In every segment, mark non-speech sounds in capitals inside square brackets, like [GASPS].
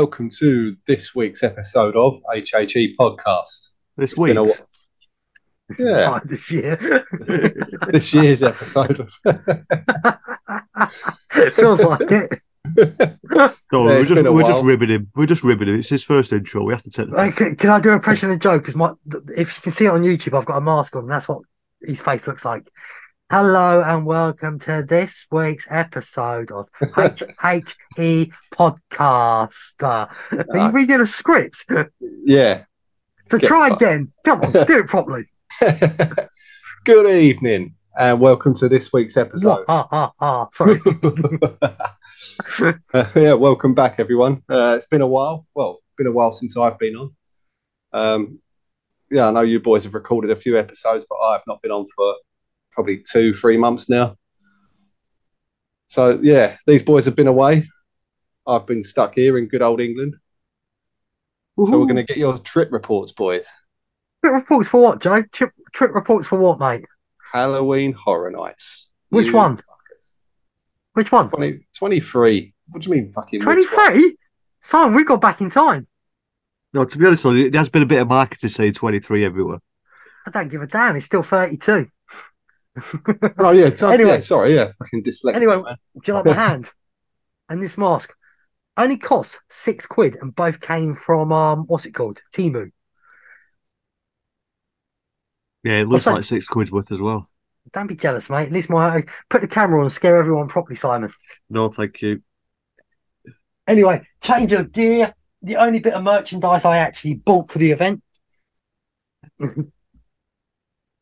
Welcome to this week's episode of HHE Podcast. This It's a week. Yeah, this year. [LAUGHS] this year's episode. Of, it [LAUGHS] feels like it. [LAUGHS] So Yeah, we're it's just we're just ribbing him. We're just ribbing him. It's his first intro. We have to take. Like, can, can I do an impression of Joe? Because my, if you can see it on YouTube, I've got a mask on. And that's what his face looks like. Hello and welcome to this week's episode of HHE [LAUGHS] Podcast. Uh, Are you reading a script? yeah. So Get try again. Come on, do it properly. [LAUGHS] Good evening and welcome to this week's episode. [LAUGHS] Sorry. Uh, yeah, welcome back, everyone. Uh, it's been a while. Well, been a while since I've been on. Um, yeah, I know you boys have recorded a few episodes, but I've not been on for probably two, three months now. So yeah, these boys have been away. I've been stuck here in good old England. So we're going to get your trip reports, boys. Trip reports for what, Joe? Trip, trip reports for what, mate? Halloween Horror Nights. Which You one? fuckers. Which one? 20, 23. What do you mean fucking 23? Simon, we got back in time. No, to be honest, there's been a bit of marketing saying 23 everywhere. I don't give a damn. It's still 32. [LAUGHS] Oh yeah, t- Anyway. yeah, sorry, yeah, fucking dyslexic. Anyway. man. Do you like my hand? And this mask only cost six quid, and both came from um, what's it called? Temu. Yeah, it looks What's like six quid's worth as well. Don't be jealous, mate. At least my put the camera on and scare everyone properly, Simon. No, thank you. Anyway, change of gear. The only bit of merchandise I actually bought for the event. [LAUGHS]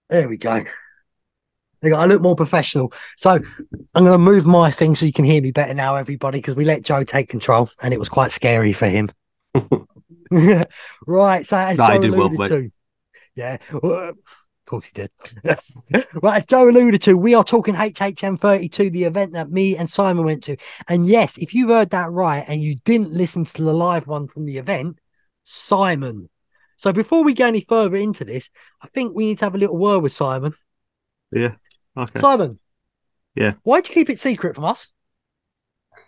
there we go. There you go. I look more professional. So I'm going to move my thing so you can hear me better now, everybody, because we let Joe take control and it was quite scary for him. [LAUGHS] right. So as No, Joe well, alluded mate. to, yeah, well, of course he did. [LAUGHS] right, as Joe alluded to, we are talking HHN 32, the event that me and Simon went to. And yes, if you heard that right and you didn't listen to the live one from the event, Simon. So before we go any further into this, I think we need to have a little word with Simon. Yeah. Okay. Simon. Yeah. Why'd you keep it secret from us?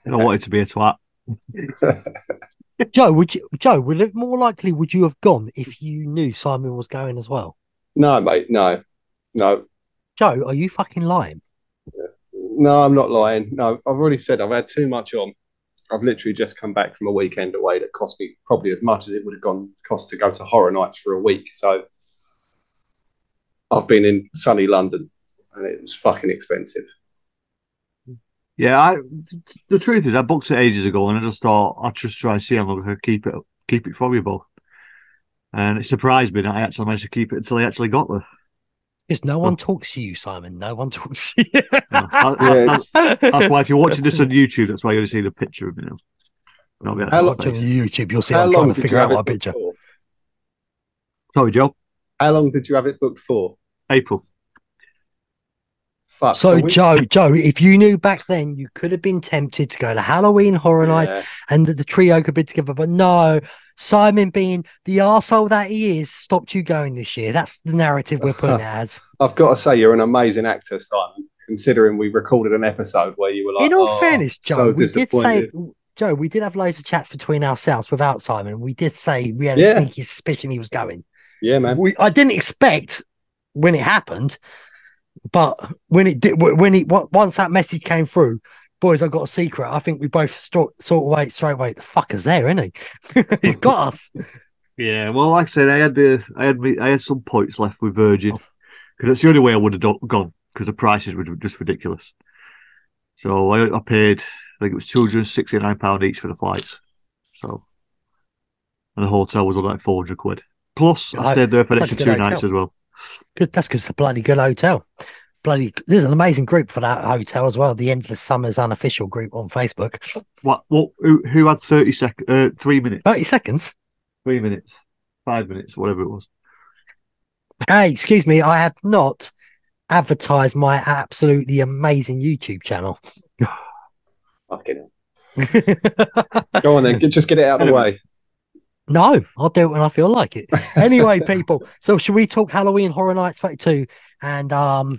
I wanted to be a twat. [LAUGHS] Joe, would you Joe, would it more likely would you have gone if you knew Simon was going as well? no, mate, no, no, Joe, are you fucking lying? no, I'm not lying. No, I've already said I've had too much on. I've literally just come back from a weekend away that cost me probably as much as it would have gone cost to go to Horror Nights for a week. So I've been in sunny London, and it was fucking expensive. Yeah, I. The truth is, I booked it ages ago, and I just thought I'd just try and see how long I could keep it, keep it from you both. And it surprised me that I actually managed to keep it until I actually got there. Because no one talks to you, Simon. No one talks to you. No, I- I- that's, that's why if you're watching this on YouTube, that's why you're going to see the picture of me now. Not me How long- Watch on YouTube, you'll see How I'm long trying to figure out have my picture. for? Sorry, Joe. How long did you have it booked for? April. Fuck. So, we- Joe, Joe, if you knew back then, you could have been tempted to go to Halloween Horror Nights Yeah. and that the trio could be together. But no, Simon, being the arsehole that he is, stopped you going this year. That's the narrative we're putting [LAUGHS] as. I've got to say, you're an amazing actor, Simon. Considering we recorded an episode where you were like, In all "Oh, fairness, Joe, so we did say. Joe, we did have loads of chats between ourselves without Simon. We did say we had Yeah. a sneaky suspicion he was going. yeah, man. We, I didn't expect when it happened, but when it did, when it once that message came through, boys, I got a secret. I think we both st- sort of wait straight away. The fucker's there, isn't he? He's got us. Yeah, well, like I said, I had the, I had me, I had some points left with Virgin because that's the only way I would have do- gone because the prices were just ridiculous. So I, I paid, I think it was two hundred sixty nine pound each for the flights. So and the hotel was like four hundred quid. Plus, I stayed there for an extra two nights hotel. as well. Good. That's because it's a bloody good hotel. Bloody, there's an amazing group for that hotel as well. The Endless Summers unofficial group on Facebook. What? What? Who, who had thirty second? Uh, three minutes. Thirty seconds. Three minutes. Five minutes. Whatever it was. Hey, excuse me. I have not advertised my absolutely amazing YouTube channel. Fucking. Go on then, get, just get it out of the way. No, I'll do it when I feel like it. [LAUGHS] Anyway, people. So should we talk Halloween Horror Nights 32? And um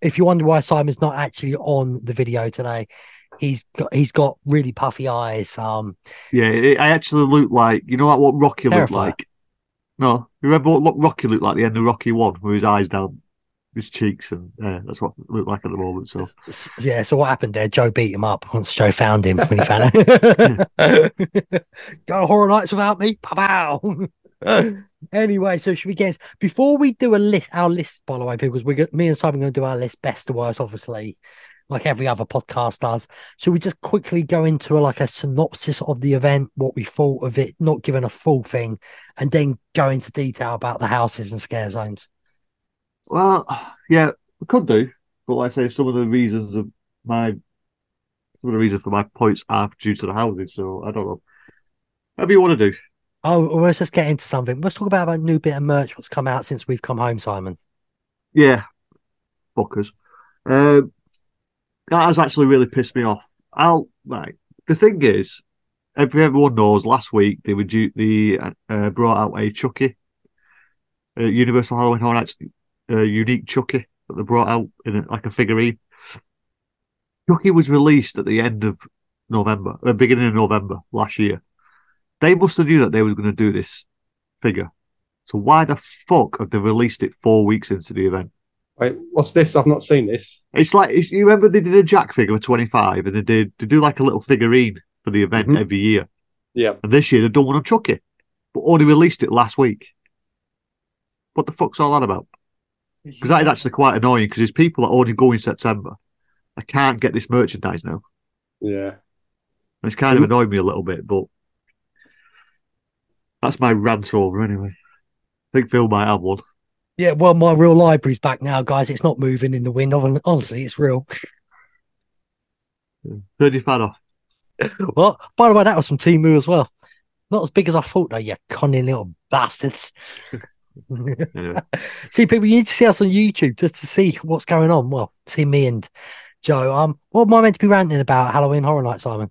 if you wonder why Simon's not actually on the video today, he's got he's got really puffy eyes. Um Yeah, it, I actually look like you know like what Rocky looked like. No, you remember what Rocky looked like at the end of Rocky One, with his eyes down his cheeks, and uh, that's what it looked like at the moment. So yeah, so what happened there? Joe beat him up once Joe found him when he found out. [LAUGHS] Go Horror Nights without me. Pow pow. anyway, so should we guess before we do a list our list, by the way, because we're gonna, me and Simon are gonna do our list best to worst, obviously, like every other podcast does. Should we just quickly go into a, like a synopsis of the event, what we thought of it, not giving a full thing, and then go into detail about the houses and scare zones? Well, yeah, we could do, but like I say, some of the reasons of my some of the reasons for my points are due to the housing. So I don't know. Whatever you want to do. Oh, well, let's just get into something. Let's talk about a new bit of merch what's come out since we've come home, Simon. Yeah, fuckers. Um, that has actually really pissed me off. I'll right. The thing is, every everyone knows. Last week they were due, they uh, brought out a Chucky, uh, Universal Halloween Horror Nights, uh, unique Chucky that they brought out in a, like a figurine. Chucky was released at the end of November, uh, beginning of November last year. They must have knew that they were going to do this figure. So why the fuck have they released it four weeks into the event? Wait, what's this? I've not seen this. It's like it's- you remember they did a Jack figure for twenty five, and they did they do like a little figurine for the event Mhm. every year. Yeah. And this year they've done one on Chucky, but only released it last week. What the fuck's all that about? Because that is actually quite annoying. Because there's people that only go in September. I can't get this merchandise now. Yeah. And it's kind of annoyed me a little bit, but that's my rant over anyway. I think Phil might have one. Yeah, well, my real library's back now, guys. It's not moving in the wind. Honestly, it's real. Heard you fan off. [LAUGHS] Well, by the way, that was from Temu as well. Not as big as I thought, though, you cunning little bastards. [LAUGHS] Anyway. [LAUGHS] see, people, you need to see us on YouTube just to see what's going on. Well, see me and Joe. Um, what am I meant to be ranting about Halloween Horror Night, Simon?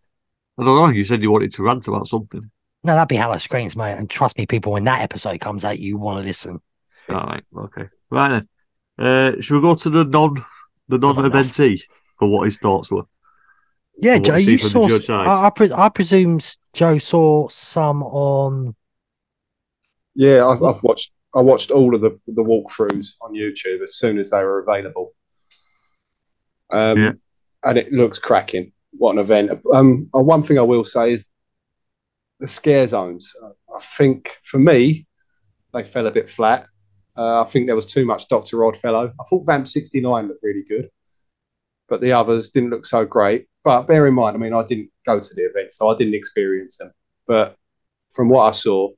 I don't know. You said you wanted to rant about something. No, that'd be Hallow Screens, mate. And trust me, people, when that episode comes out, you want to listen. All right. Okay. Right then. Uh, should we go to the non the non eventee for what his thoughts were? Yeah, From Joe, you see you from the saw. I, I, pre- I presume Joe saw some on. Yeah, I've, I've watched. I watched all of the the walkthroughs on YouTube as soon as they were available. Um, Yeah. and it looks cracking. What an event! Um, uh, one thing I will say is the scare zones. I think for me, they fell a bit flat. Uh, I think there was too much Doctor Oddfellow. I thought Vamp sixty nine looked really good, but the others didn't look so great. But bear in mind, I mean, I didn't go to the event, so I didn't experience them. But from what I saw,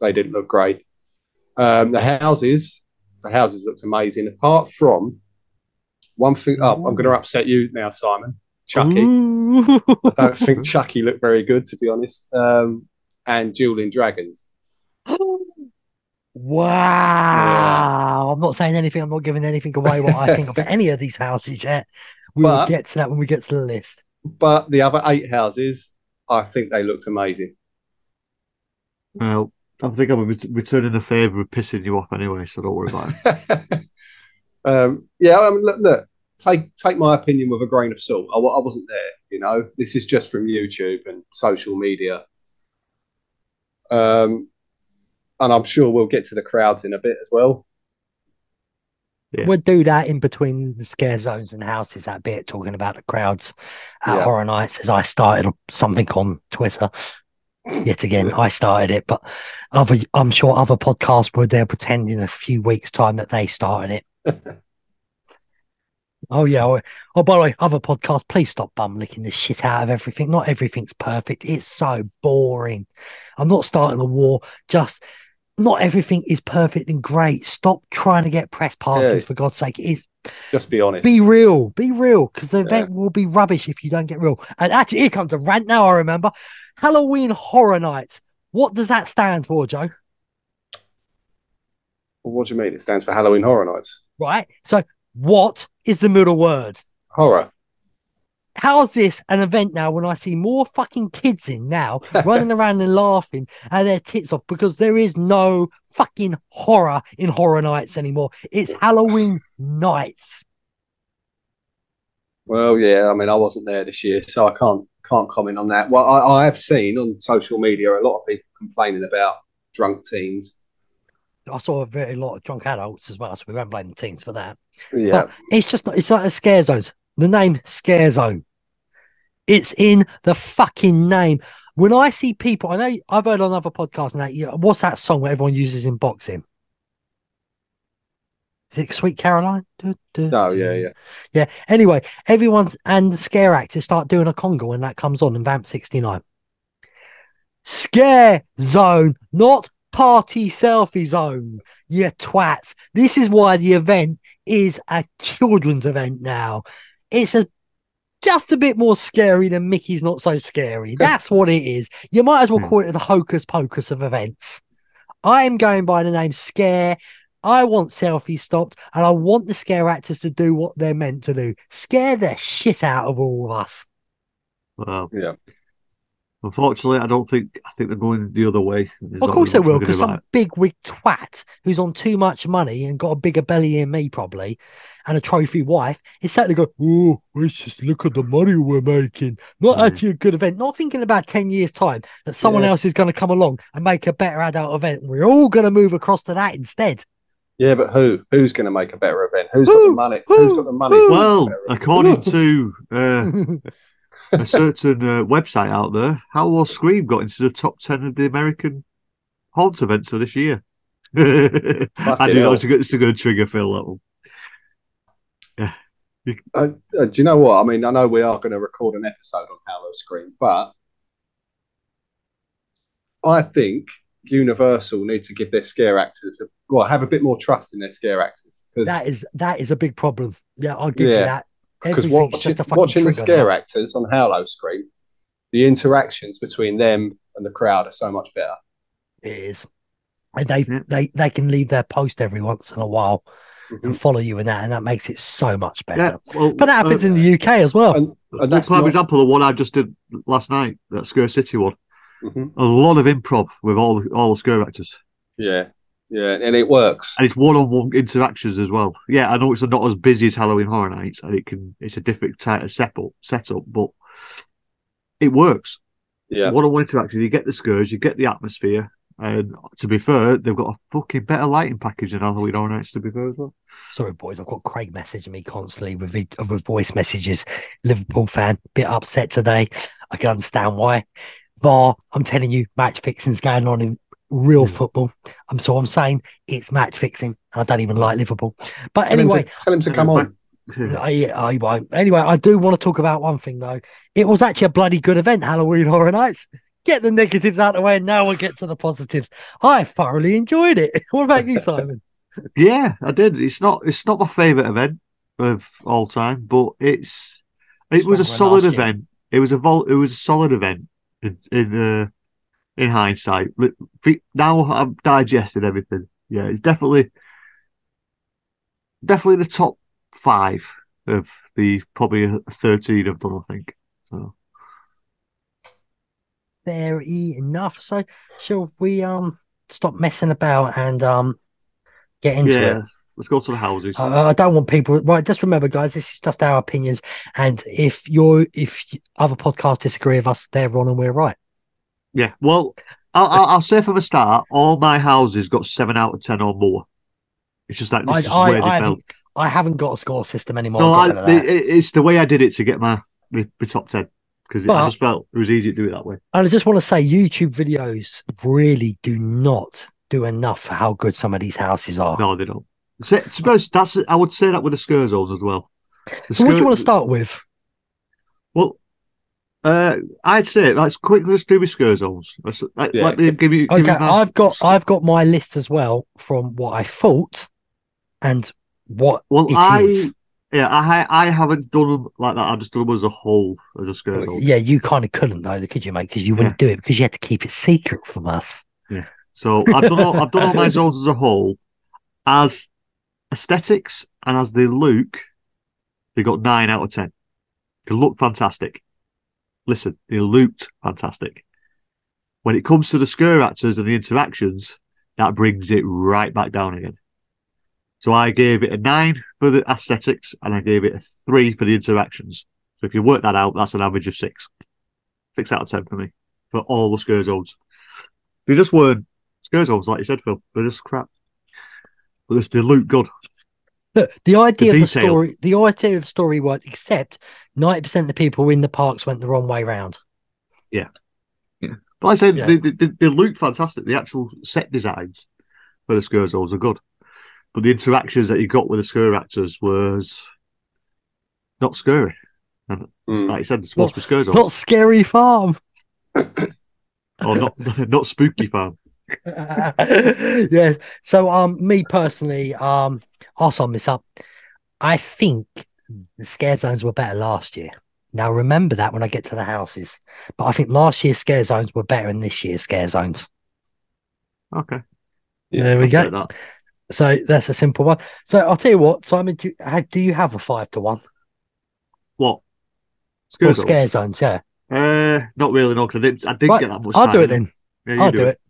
they didn't look great. Um, the houses, the houses looked amazing. Apart from one thing, oh, I'm going to upset you now, Simon. Chucky. Ooh. [LAUGHS] I don't think Chucky looked very good, to be honest. Um, and Dueling Dragons. [GASPS] wow. I'm not saying anything. I'm not giving anything away what I think of [LAUGHS] any of these houses yet. We will get to that when we get to the list. But the other eight houses, I think they looked amazing. Well, I think I'm returning the favour of pissing you off anyway, so don't worry about it. [LAUGHS] um, yeah, I mean, look, look, take take my opinion with a grain of salt. I, I wasn't there, you know. This is just from YouTube and social media. Um, and I'm sure we'll get to the crowds in a bit as well. Yeah. We'll do that in between the scare zones and houses, that bit, talking about the crowds at Yeah. Horror Nights as I started something on Twitter. Yet again, I started it, but other I'm sure other podcasts were there pretending a few weeks' time that they started it. [LAUGHS] Oh yeah. Oh, oh, by the way, other podcasts, please stop bum licking the shit out of everything. Not everything's perfect. It's so boring. I'm not starting a war. Just not everything is perfect and great. Stop trying to get press passes Yeah. for God's sake. It's Just be honest. be real. Be real. Because the event will be rubbish if you don't get real. And actually, here comes a rant now. I remember Halloween Horror Nights. What does that stand for, Joe? what do you mean? It stands for Halloween Horror Nights. Right. So, what is the middle word? Horror. How's this an event now when I see more fucking kids in now [LAUGHS] running around and laughing at their tits off because there is no fucking horror in horror nights anymore. It's Halloween nights. Well, yeah. I mean, I wasn't there this year, so I can't can't comment on that. Well, I, I have seen on social media a lot of people complaining about drunk teens. I saw a very lot of drunk adults as well, so we won't blame the teens for that. Yeah, But it's just not, it's like a scare zone. The name scare zone. It's in the fucking name. When I see people, I know I've heard on other podcasts now, yeah, what's that song that everyone uses in boxing? Is it Sweet Caroline? Du- no, du. yeah, yeah. Yeah. Anyway, everyone's and the scare actors start doing a conga when that comes on in Vamp 69. Scare zone, not party selfie zone, you twats. This is why the event is a children's event now. It's a just a bit more scary than Mickey's not so scary. [LAUGHS] That's what it is. You might as well Hmm. call it the hocus pocus of events. I am going by the name Scare. I want selfies stopped, and I want the scare actors to do what they're meant to do scare the shit out of all of us. Well, Yeah. Unfortunately, I don't think I think they're going the other way. There's of course they will, much we can because some about big wig twat who's on too much money and got a bigger belly than me, probably, and a trophy wife is certainly go, Oh, let's just look at the money we're making. Not Mm. actually a good event. Not thinking about 10 years' time that someone Yeah. else is going to come along and make a better adult event. We're all going to move across to that instead. Yeah, but who? Who's going to make a better event? Who's got the money? Who? Who's got the money? Who? to Well, according to uh, [LAUGHS] a certain uh, website out there, Howl-O-Scream got into the top 10 of the American haunt events of this year. [LAUGHS] I knew that was a good, it's a good trigger, Phil. That one. Uh, uh, do you know what? I mean, I know we are going to record an episode on Howl-O-Scream, but I think Universal need to give their scare actors, a, well, have a bit more trust in their scare actors that is that is a big problem. Yeah, I'll give you that. Because watching, just a watching the scare now. actors on Howl-O-Scream, the interactions between them and the crowd are so much better. It is. And they Yeah. they they can leave their post every once in a while Mhm. and follow you in that, and that makes it so much better. Yeah, well, But that happens uh, in the UK as well. And, and that's prime not, example, the one I just did last night, that Scare City one. Mhm. A lot of improv with all all the scare actors. yeah, yeah, and it works. and it's one-on-one interactions as well. Yeah, I know it's not as busy as Halloween Horror Nights, and it can it's a different type of setup, setup, but it works. Yeah, One-on-one interaction, you get the scares, you get the atmosphere, and to be fair, they've got a fucking better lighting package than Halloween Horror Nights. To be fair as well. Sorry, boys, I've got Craig messaging me constantly with vid- with voice messages. Liverpool fan, bit upset today. I can understand why. VAR, I'm telling you, match fixing's going on in real Yeah. football. I'm so I'm saying it's match fixing, and I don't even like Liverpool. But tell, anyway, him to, tell him to come on. [LAUGHS] I, I won't. Anyway, I do want to talk about one thing though. It was actually a bloody good event, Halloween Horror Nights. Get the negatives out of the way, and now we'll get to the positives. I thoroughly enjoyed it. [LAUGHS] What about you, Simon? [LAUGHS] Yeah, I did. It's not it's not my favourite event of all time, but it's it was a solid last year. event. It was a vol- it was a solid event in in, uh, in hindsight. Now I've digested everything. Yeah, it's definitely definitely the top five of the probably thirteen I've done. I think. So Fair enough. So, shall we um stop messing about and um get into yeah, it? let's go to the houses. I, I don't want people. Right, just remember, guys, this is just our opinions, and if you're if other podcasts disagree with us, they're wrong and we're right. Yeah, well, I'll, I'll, I'll say from the start, all my houses got seven out of ten or more. It's just like this I is I, where they I, haven't, I haven't got a score system anymore. No, I've I, got rid of that. it, it's the way I did it to get my my, my top ten because I just felt it was easy to do it that way. And I just want to say, YouTube videos really do not do enough for how good some of these houses are. No, they don't. So, to be honest, that's I would say that with the scare zones as well. The So what do you want to start with? Well, uh, I'd say let's quickly let's do with scare zones. Let's, let, Yeah. let me give you. give Okay, you I've got I've got my list as well from what I thought and what Well, it I is. yeah, I I haven't done them like that. I've just done them as a whole as a scare. Yeah, you kind of couldn't though, could you, mate? Because you wouldn't do it because you had to keep it secret from us. Yeah. So I've done all, I've done all my [LAUGHS] zones as a whole as aesthetics and as they look. They got nine out of ten. They look fantastic. Listen, they looked fantastic. When it comes to the scare actors and the interactions, that brings it right back down again. So I gave it a nine for the aesthetics and I gave it a three for the interactions. So if you work that out, that's an average of six. Six out of ten for me for all the scare zones. They just weren't scare zones, like you said, Phil. They're just crap. But they look good. Look, the idea The of the story, the idea of the story was, except ninety percent of the people in the parks went the wrong way round. Yeah. Yeah. But like I said, Yeah. they, they, they, they look fantastic. The actual set designs for the scare zones are good. But the interactions that you got with the scare actors was not scary. Mm. Like you said, it's supposed to be. Not scary farm. or not [LAUGHS] not spooky farm. [LAUGHS] yeah. So um me personally, um I'll sum this up. I think the scare zones were better last year. Now remember that when I get to the houses. But I think last year's scare zones were better than this year's scare zones. Okay. Yeah, there we I'll go. that. So that's a simple one. So I'll tell you what, Simon, do you, do you have a five to one? What? Scare Or zones? scare zones, yeah. Uh, not really, no, because I didn't, I didn't Right, get that much I'll time do it then. Yeah, you I'll do it.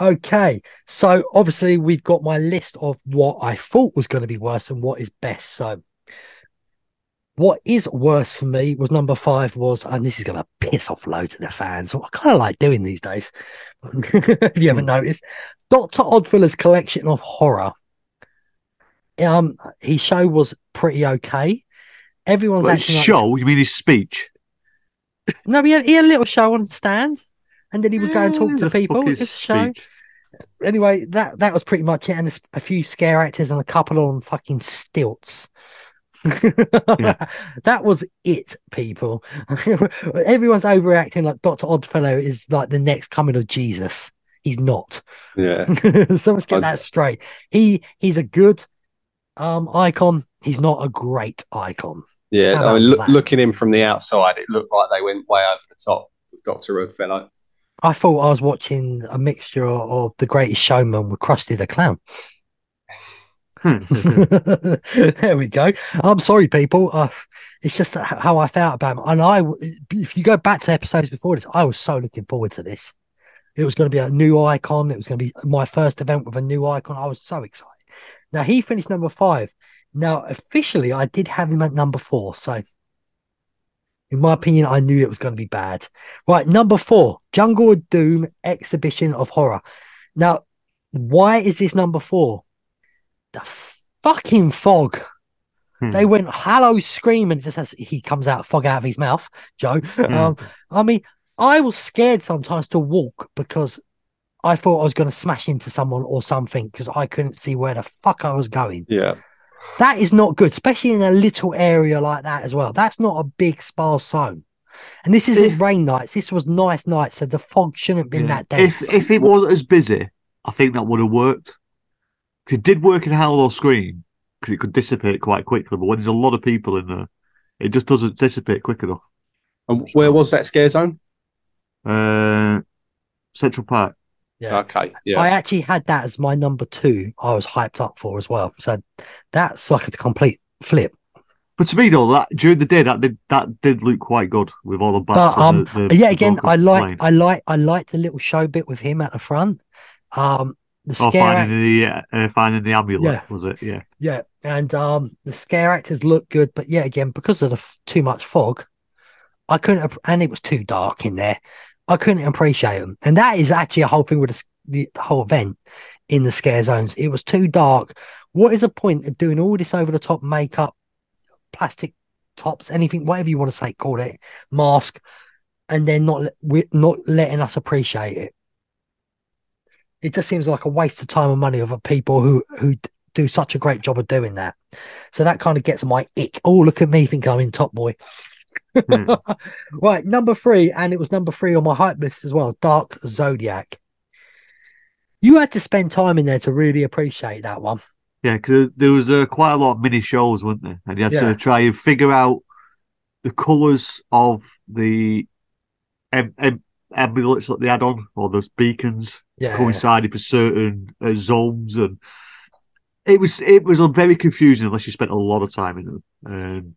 Okay. So obviously we've got my list of what I thought was going to be worse and what is best. So what is worse for me was number five was, and this is going to piss off loads of the fans. What I kind of like doing these days. [LAUGHS] if you haven't noticed, Doctor Oddfellow's collection of horror. Um, his show was pretty okay. Everyone's Well, acting like show, you mean his speech? no, he had, he had a little show on stand, and then he would go and talk to people. fuck It's a is show. Anyway, that that was pretty much it, and a, few scare actors and a couple on fucking stilts. [LAUGHS] That was it, people. [LAUGHS] Everyone's overreacting like Doctor Oddfellow is like the next coming of Jesus. He's not. Yeah. so let's get I- that straight. He he's a good um icon. He's not a great icon. Yeah. I mean, look, looking in from the outside, it looked like they went way over the top with Doctor Oddfellow. I thought I was watching a mixture of The Greatest Showman with Krusty the Clown. [LAUGHS] [LAUGHS] there we go. I'm sorry, people. Uh, it's just how I felt about him. And I, if you go back to episodes before this, I was so looking forward to this. It was going to be a new icon. It was going to be my first event with a new icon. I was so excited. Now he finished number five. Now officially, I did have him at number four. So, in my opinion, I knew it was going to be bad. Right, number four, Jungle of Doom Exhibition of Horror. Now, why is this number four? The fucking fog. Hmm. They went hello screaming just as he comes out, fog out of his mouth, Joe. Hmm. Um, I mean, I was scared sometimes to walk because I thought I was going to smash into someone or something because I couldn't see where the fuck I was going. Yeah. That is not good, especially in a little area like that as well. That's not a big sparse zone. And this isn't If- rain nights. This was nice nights, so the fog shouldn't have been Yeah. that dense. If if it wasn't as busy, I think that would have worked. 'Cause It did work in Howl-O-Scream because it could dissipate quite quickly. But when there's a lot of people in there, it just doesn't dissipate quick enough. And where was that scare zone? Uh, Central Park. Yeah. Okay. Yeah. I actually had that as my number two. I was hyped up for as well. So that's like a complete flip. But to me, though, that during the day, that did that did look quite good with all the bats. But um, the, the, yeah, again, vocals I like. I like, I liked the little show bit with him at the front. Um, the Oh, scare, act- finding the uh, uh, finding the amulet Yeah. was it? Yeah. yeah, and um, the scare actors look good, but yeah, again, because of the f- too much fog, I couldn't, ap- and it was too dark in there. I couldn't appreciate them, and that is actually a whole thing with the, the, whole event in the scare zones. It was too dark. What is the point of doing all this over the top makeup, plastic tops, anything, whatever you want to say, call it mask, and then not not letting us appreciate it? It just seems like a waste of time and money of people who who do such a great job of doing that. So that kind of gets my ick. Oh, look at me thinking I'm in Top Boy. Hmm. [LAUGHS] right, number three, and it was number three on my hype list as well. Dark Zodiac. You had to spend time in there to really appreciate that one. Yeah, because there was uh, quite a lot of mini shows, weren't there? And you had Yeah. to try and figure out the colours of the em- em- amulets that they had on, or those beacons Yeah, coincided with certain uh, zones, and it was it was very confusing unless you spent a lot of time in them. Um,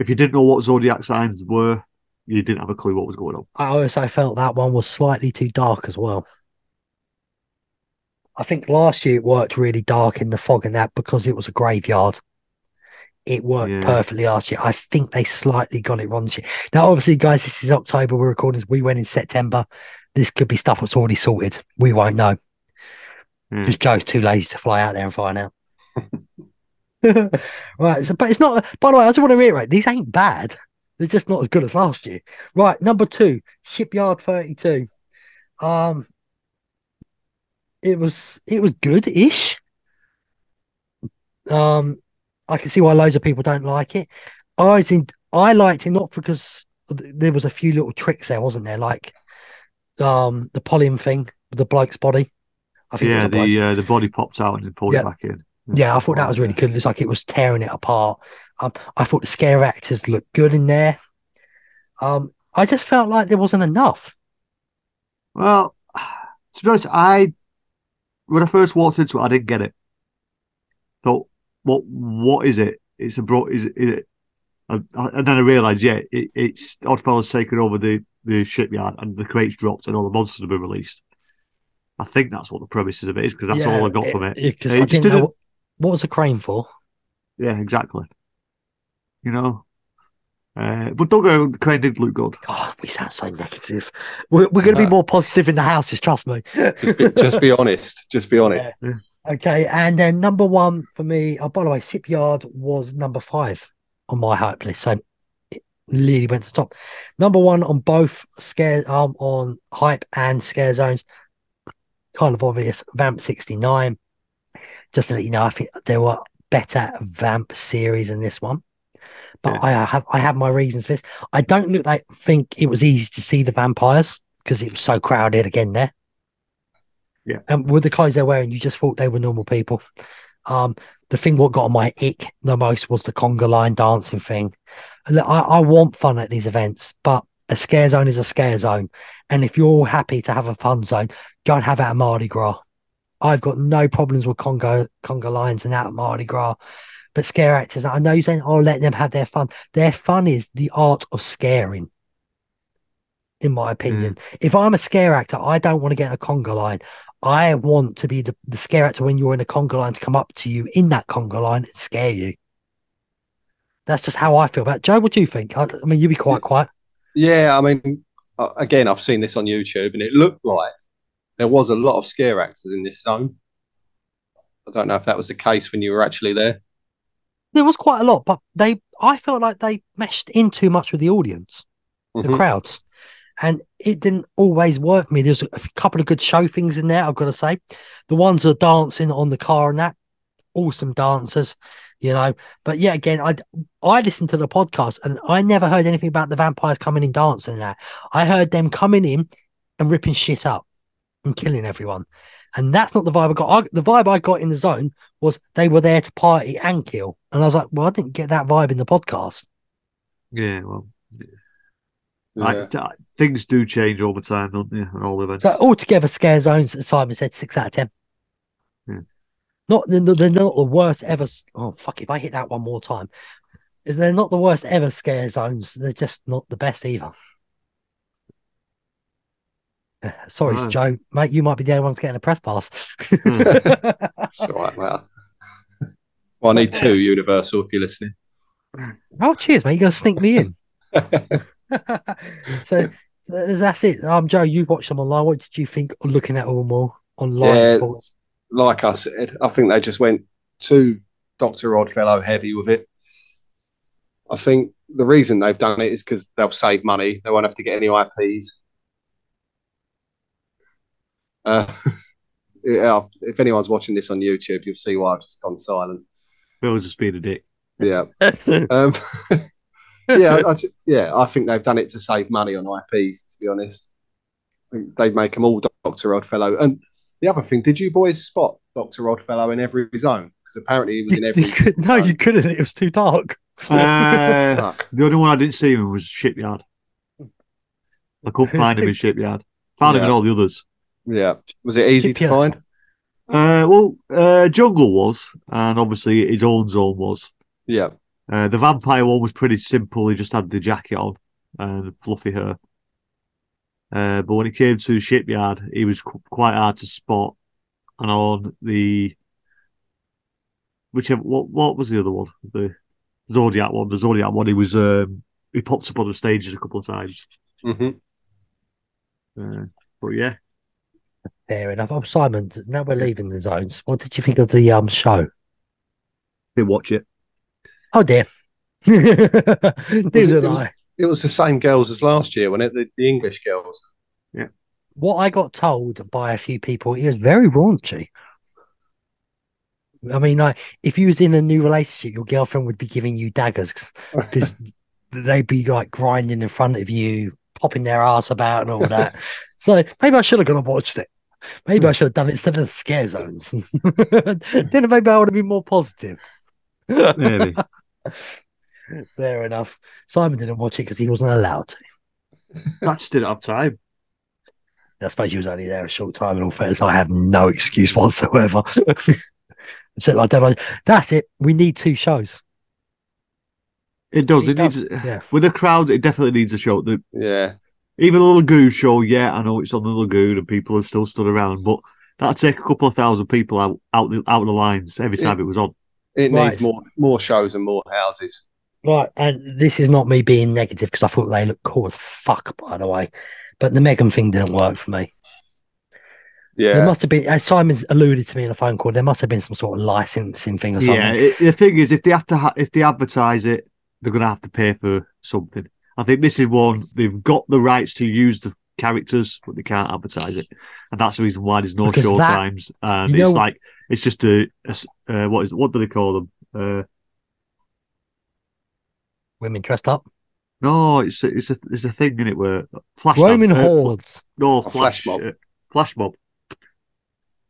if you didn't know what zodiac signs were, you didn't have a clue what was going on. I also felt that one was slightly too dark as well. I think last year it worked really dark in the fog and that because it was a graveyard. It worked Yeah. perfectly last year. I think they slightly got it wrong this year. Now, obviously, guys, this is October. We're recording. We went in September. This could be stuff that's already sorted. We won't know hmm. because Joe's too lazy to fly out there and find out. [LAUGHS] [LAUGHS] right. So, but it's not. By the way, I just want to reiterate: these ain't bad. They're just not as good as last year. Right. Number two, Shipyard Thirty Two. Um, it was it was good-ish. Um, I can see why loads of people don't like it. I was in, I liked it not because there was a few little tricks there, wasn't there? Like, um, the polyam thing the bloke's body. I think Yeah, the uh, the body popped out and then pulled Yeah. it back in. Yeah, I thought that was really good. It's like it was tearing it apart. Um, I thought the scare actors looked good in there. Um, I just felt like there wasn't enough. Well, to be honest, I when I first walked into it, I didn't get it. So what what is it? It's a bro. Is it? Is it and then I realised, yeah, it, it's Oddfellows taken over the, the shipyard and the crates dropped and all the monsters have been released. I think that's what the premises of it is because that's all I got from it. Because It I didn't know what, what was the crane for. Yeah, exactly. You know, uh, but don't go. Crane did look good. God, we sound so negative. We're, we're going to be Uh, more positive in the houses, trust me. Just be, just be [LAUGHS] honest. Just be honest. Okay, and then number one for me. Oh, by the way, Shipyard was number five on my hype list, so it really went to top. Number one on both scare um on hype and scare zones. Kind of obvious. Vamp sixty nine. Just to let you know, I think there were better Vamp series than this one, but Yeah. I have I have my reasons for this. I don't look like think it was easy to see the vampires because it was so crowded again there. Yeah. And with the clothes they're wearing, you just thought they were normal people. Um, the thing what got on my ick the most was the conga line dancing thing. I, I want fun at these events, but a scare zone is a scare zone. And if you're happy to have a fun zone, go and have it at Mardi Gras. I've got no problems with conga conga lines and that at Mardi Gras. But scare actors, I know you're saying, oh, let them have their fun. Their fun is the art of scaring, in my opinion. If I'm a scare actor, I don't want to get in a conga line. I want to be the, the scare actor when you're in a conga line to come up to you in that conga line and scare you. That's just how I feel about it. Joe, what do you think? I, I mean, you'd be quite quiet. Yeah, I mean, uh, again, I've seen this on YouTube, and it looked like there was a lot of scare actors in this zone. I don't know if that was the case when you were actually there. There was quite a lot, but they, I felt like they meshed in too much with the audience. the Mhm. crowds. And it didn't always work for me. There's a couple of good show things in there, I've got to say. The ones that are dancing on the car and that, awesome dancers, you know. But yeah, again, I I listened to the podcast and I never heard anything about the vampires coming in dancing and that. I heard them coming in and ripping shit up and killing everyone. And that's not the vibe I got. I, the vibe I got in the zone was they were there to party and kill. And I was like, well, I didn't get that vibe in the podcast. Yeah, well, I- Yeah. I- things do change all the time, don't they? And all events. So altogether, scare zones, as Simon said, six out of ten. Yeah. Not they're, not- they're not the worst ever. Oh fuck! If I hit that one more time, is they're not the worst ever scare zones. They're just not the best either. [LAUGHS] Sorry. Joe, mate. You might be the only one getting a press pass. [LAUGHS] It's all right, mate. Well, I need two Universal if you're listening. oh, cheers, mate! You're gonna sneak me in. [LAUGHS] so that's it. Um, Joe, you watched them online. What did you think looking at them all online? Yeah. thoughts? like I said, I think they just went too Doctor Oddfellow heavy with it. I think the reason they've done it is because they'll save money. They won't have to get any IPs. Uh, [LAUGHS] yeah, if anyone's watching this on YouTube, you'll see why I've just gone silent. Bill's just being a dick. Yeah. [LAUGHS] Um, [LAUGHS] yeah, I, ju- yeah, I think they've done it to save money on IPs. To be honest, I think they make them all Doctor Oddfellow. And the other thing, did you boys spot Doctor Oddfellow in every zone? Because apparently he was in every. you could- no, you couldn't. It was too dark. Uh, the only one I didn't see him was Shipyard. I couldn't find him in Shipyard. Found him in all the others. Yeah, was it easy to find? Uh, well, uh, Jungle was, and obviously his own zone was. Yeah, Uh, the vampire one was pretty simple. He just had the jacket on and fluffy hair. Uh, but when it came to Shipyard, he was qu- quite hard to spot. And on the whichever what what was the other one? The Zodiac one. The Zodiac one. He was um, he popped up on the stages a couple of times. hmm Uh, but yeah, Fair enough. I'm Simon. Now we're leaving the zones. What did you think of the um show? did watch it. Oh dear. [LAUGHS] Didn't it- I? it was the same girls as last year, when it the, the English girls. Yeah. What I got told by a few people, it was very raunchy. I mean, like if you was in a new relationship, your girlfriend would be giving you daggers [LAUGHS] because they'd be like grinding in front of you, popping their ass about and all that. [LAUGHS] so maybe I should have gone and watched it. Maybe I hmm. should have done it instead of the scare zones. [LAUGHS] then maybe I would have been more positive. Maybe. [LAUGHS] Fair enough. Simon didn't watch it because he wasn't allowed to. I just didn't have time. I suppose he was only there a short time. In all fairness, I have no excuse whatsoever. [LAUGHS] so I don't. That's it. We need two shows. It does. It It, does, needs yeah. with a crowd. It definitely needs a show. The, Yeah, even the Lagoon show, yeah, I know it's on the Lagoon and people have still stood around, but that'd take a couple of thousand people out out the, out of the lines every time it was on. it Right. needs more more shows and more houses. Right, and this is not me being negative because I thought they looked cool as fuck, by the way. But the Megan thing didn't work for me. Yeah. There must have been, as Simon's alluded to me in a phone call, there must have been some sort of licensing thing or something. Yeah, it, the thing is, if they have to, ha- if they advertise it, they're going to have to pay for something. I think this is one they've got the rights to use the characters, but they can't advertise it, and that's the reason why there's no Because show that- times. And it's know- like it's just a uh, what is what do they call them? Uh, Women dressed up, no, it's a, it's a it's a thing in it where flash Roman dance- uh. No, flash, flash mob. uh, flash mob.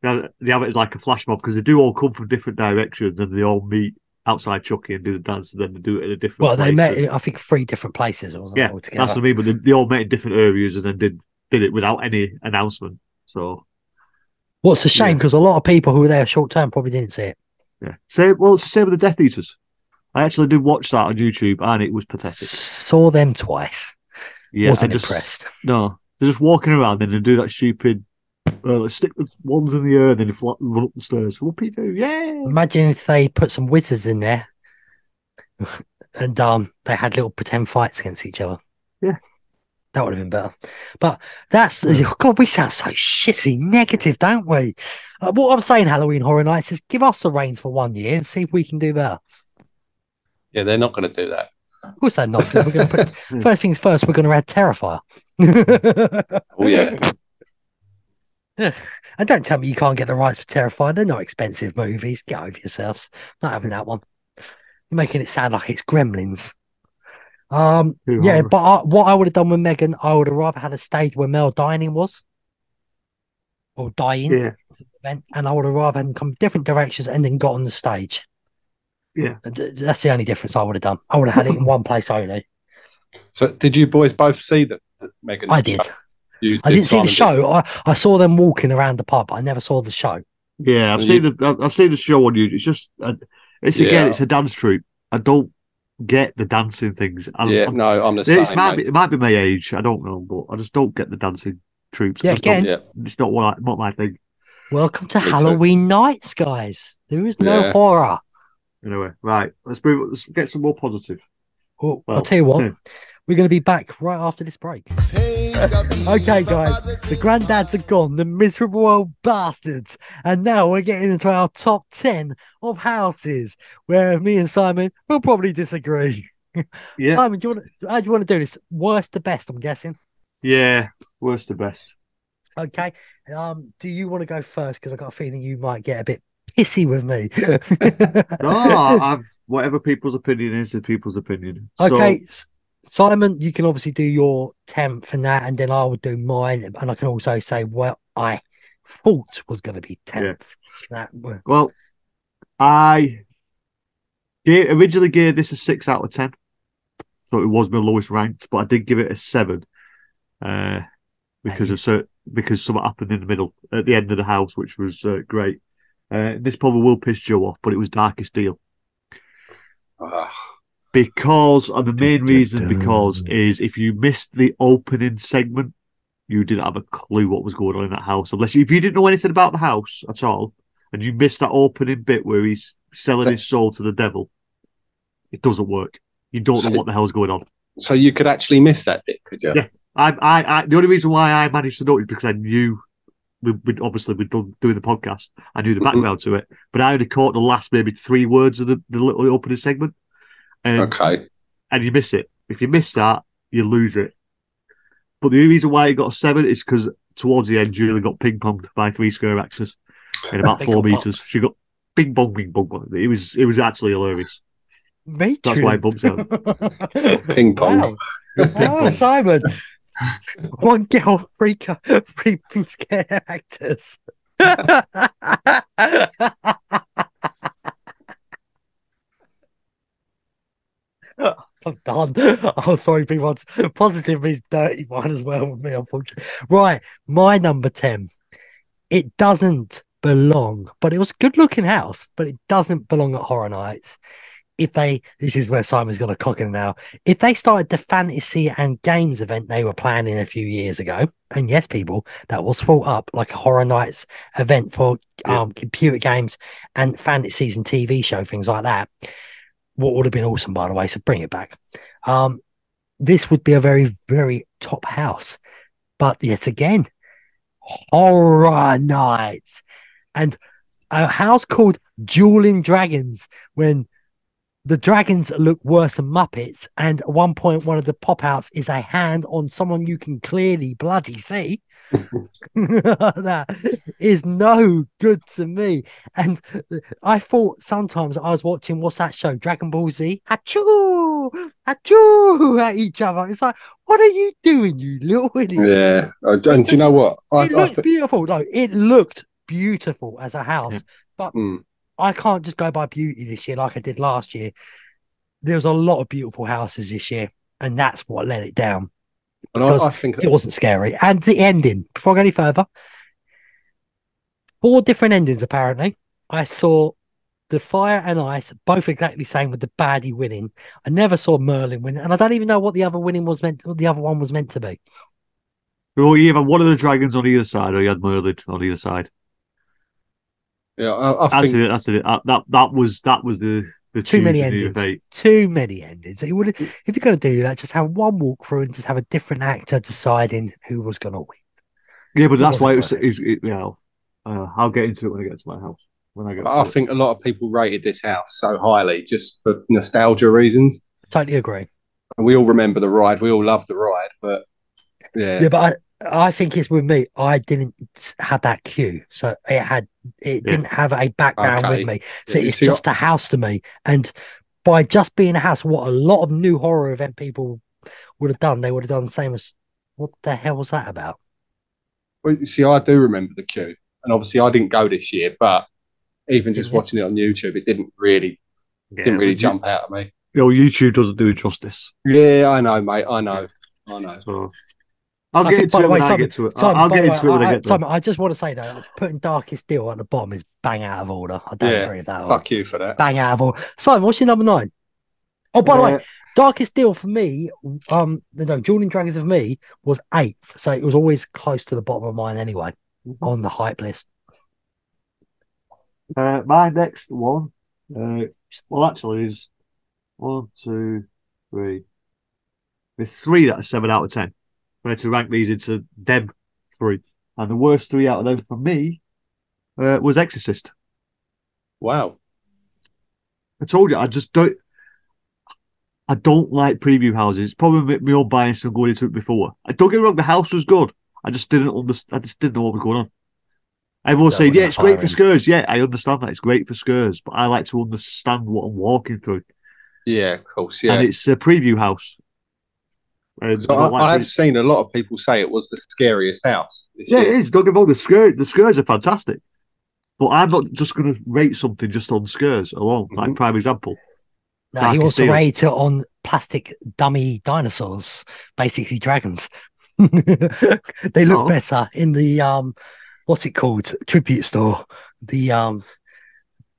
They have, they have it as like a flash mob because they do all come from different directions and they all meet outside Chucky and do the dance and then they do it in a different. Well, they place. met, in, I think, three different places, wasn't Yeah, it, that's what I mean. But they, they all met in different areas and then did did it without any announcement. So What's a shame Yeah. because a lot of people who were there short term probably didn't see it. yeah, same. Well, it's the same with the Death Eaters. I actually did watch that on YouTube and it was pathetic. Saw them twice. Yeah, Wasn't just, impressed. No, they're just walking around and they do that stupid. Uh, like stick the ones in the air and then they fly, run up the stairs. Whoopie doo, yeah. Imagine if they put some wizards in there [LAUGHS] and um they had little pretend fights against each other. Yeah. That would have been better. But that's God, we sound so shitty negative, don't we? Uh, what I'm saying, Halloween Horror Nights, is give us the reins for one year and see if we can do better. yeah, they're not going to do that. Of course, they're not. 'cause We're going to put [LAUGHS] first things first. We're going to add Terrifier. [LAUGHS] Oh yeah, [LAUGHS] and don't tell me you can't get the rights for Terrifier. They're not expensive movies. Get over yourselves. Not having that one. You're making it sound like it's Gremlins. Um, Too yeah, horror. but I, what I would have done with Megan, I would have rather had a stage where Mel Dining was, or dying Yeah, event, and I would have rather had come different directions and then got on the stage. Yeah. That's the only difference I would have done. I would have had it in [LAUGHS] one place only. So did you boys both see the, the Megan? I did. show? You I didn't see the show. I, I saw them walking around the pub. I never saw the show. yeah. I've And seen the I've- I've seen the show on YouTube. It's just uh, it's again, Yeah. it's a dance troupe. I don't get the dancing things. I, Yeah, I'm- no, I'm the It same. might mate. be, it might be my age. I don't know, but I just don't get the dancing troops. Yeah, I just don't- again, Yeah, it's not what I, not my thing. welcome to Me too. Halloween nights, guys. There is no Yeah. horror. Anyway, right. Let's move. Let's get some more positive. Oh, I'll tell you what, yeah. we're going to be back right after this break. [LAUGHS] Okay, guys, the granddads are gone, the miserable old bastards. And now we're getting into our top 10 of houses where me and Simon will probably disagree. [LAUGHS] Yeah, Simon, do you want to, how do you want to do this? Worst to best, I'm guessing. yeah. Worst to best. Okay. Um, do you want to go first? Because I got a feeling you might get a bit pissy with me. [LAUGHS] No, I've whatever people's opinion is, is people's opinion. Okay, S- Simon, you can obviously do your tenth and that, and then I would do mine, and I can also say what I thought was going to be tenth. That Well, I originally gave this a six out of ten, so it was my lowest ranked, but I did give it a seven, uh, because of cer- because something happened in the middle at the end of the house, which was uh, great. Uh, this probably will piss Joe off, but it was Darkest Deal because, and the main Dun, dun, reason because is if you missed the opening segment, you didn't have a clue what was going on in that house, unless you, if you didn't know anything about the house at all, and you missed that opening bit where he's selling So- his soul to the devil, it doesn't work. You don't So- know what the hell's going on. so you could actually miss that bit, could you? Yeah. I, I, I, the only reason why I managed to know it is because I knew we, we'd obviously we'd done doing the podcast. I knew the Mhm. background to it, but I only caught the last maybe three words of the, the little opening segment, and Okay. and you miss it. If you miss that, you lose it. But the only reason why it got a seven is because towards the end, Julie got ping ponged by three scare axes in about [LAUGHS] four bong. meters. She got ping pong, ping pong. It was it was actually hilarious. Me That's why it bumps out. [LAUGHS] Ping pong. Wow. [LAUGHS] Oh, Simon. [LAUGHS] One girl, three, three scare actors. [LAUGHS] I'm done. Oh, sorry, people. Positive means dirty one as well with me, unfortunately. Right, my number 10. It doesn't belong, but it was a good looking house, but it doesn't belong at Horror Nights. If they, this is where Simon's got a cock in now. If they started the fantasy and games event they were planning a few years ago, and yes, people, that was thought up like a Horror Nights event for Yeah. um, computer games and fantasies and TV show, things like that. What would have been awesome, by the way. So bring it back. Um, this would be a very, very top house. But yet again, horror nights and a house called Dueling Dragons when the dragons look worse than Muppets. And at one point, one of the pop outs is a hand on someone you can clearly bloody see. [LAUGHS] that is no good to me. And I thought sometimes I was watching what's that show, Dragon Ball Z, achoo, achoo at each other. It's like, what are you doing, you little idiot? Yeah. And do you know what? I, it I looked beautiful. No, it looked beautiful as a house. Mm. I can't just go by beauty this year like I did last year. There was a lot of beautiful houses this year, and that's what let it down. And I, Because I think It wasn't scary. And the ending, before I go any further, four different endings apparently. I saw the fire and ice both exactly the same with the baddie winning. I never saw Merlin win, and I don't even know what the other winning was meant. What the other one was meant to be. Well, you have one of the dragons on either side, or you had Merlin on either side. Yeah, I, I That's think it. That's it. That, that that was that was the the Too many endings. of. Too many endings. It would, if you're going to do that, just have one walkthrough and just have a different actor deciding who was going to win. Yeah, but It that's why it was. Is, it, you know, uh, I'll get into it when I get to my house. When I get. I to it. think a lot of people rated this house so highly just for nostalgia reasons. Totally agree. And we all remember the ride. We all love the ride, but yeah, Yeah, but I, I think it's with me. I didn't have that cue, so it had it Yeah. didn't have a background Okay. with me. So Yeah, it's see, just a house to me. And by just being a house, what a lot of new horror event people would have done, they would have done the same as what the hell was that about? Well, you see, I do remember the queue, and obviously I didn't go this year, but even just Didn't watching it on YouTube, it didn't really Yeah, didn't really but you- jump out at me. Your YouTube doesn't do it justice. Yeah, I know, mate. I know, I know. So I'll I get think, by into the it when way, I get to it. Simon, I'll get the way, into it when I, I, get to Simon, I just want to say though, putting Darkest Deal at the bottom is bang out of order. I don't Yeah, agree with that. at all. Fuck you for that. Bang out of order. Simon, what's your number nine? Oh, by the way, Darkest Deal for me, um, no, Dueling Dragons of me was eighth, so it was always close to the bottom of mine anyway on the hype list. Uh, my next one, uh, well, actually, is one, two, three. There's three that are seven out of ten. I had to rank these into them three, and the worst three out of them for me uh, was Exorcist. Wow. I told you, I just don't. I don't like preview houses. It's probably my own bias from going into it before. I don't get me wrong, the house was good. I just didn't understand. I just didn't know what was going on. Everyone saying, "Yeah, it's great for. Skurs." Yeah, I understand that it's great for Skurs, but I like to understand what I'm walking through. Yeah, of course. Yeah. And it's a preview house. And So I, like I've it. seen a lot of people say it was the scariest house this Yeah, it year. is. Don't get me wrong. The Skurs, the Skurs are fantastic, but I'm not just going to rate something just on Skurs alone. Like Mhm. prime example. No, he Dark wants to Steel. rate it on plastic dummy dinosaurs, basically dragons. [LAUGHS] they look Oh. better in the um, what's it called? Tribute store. The um,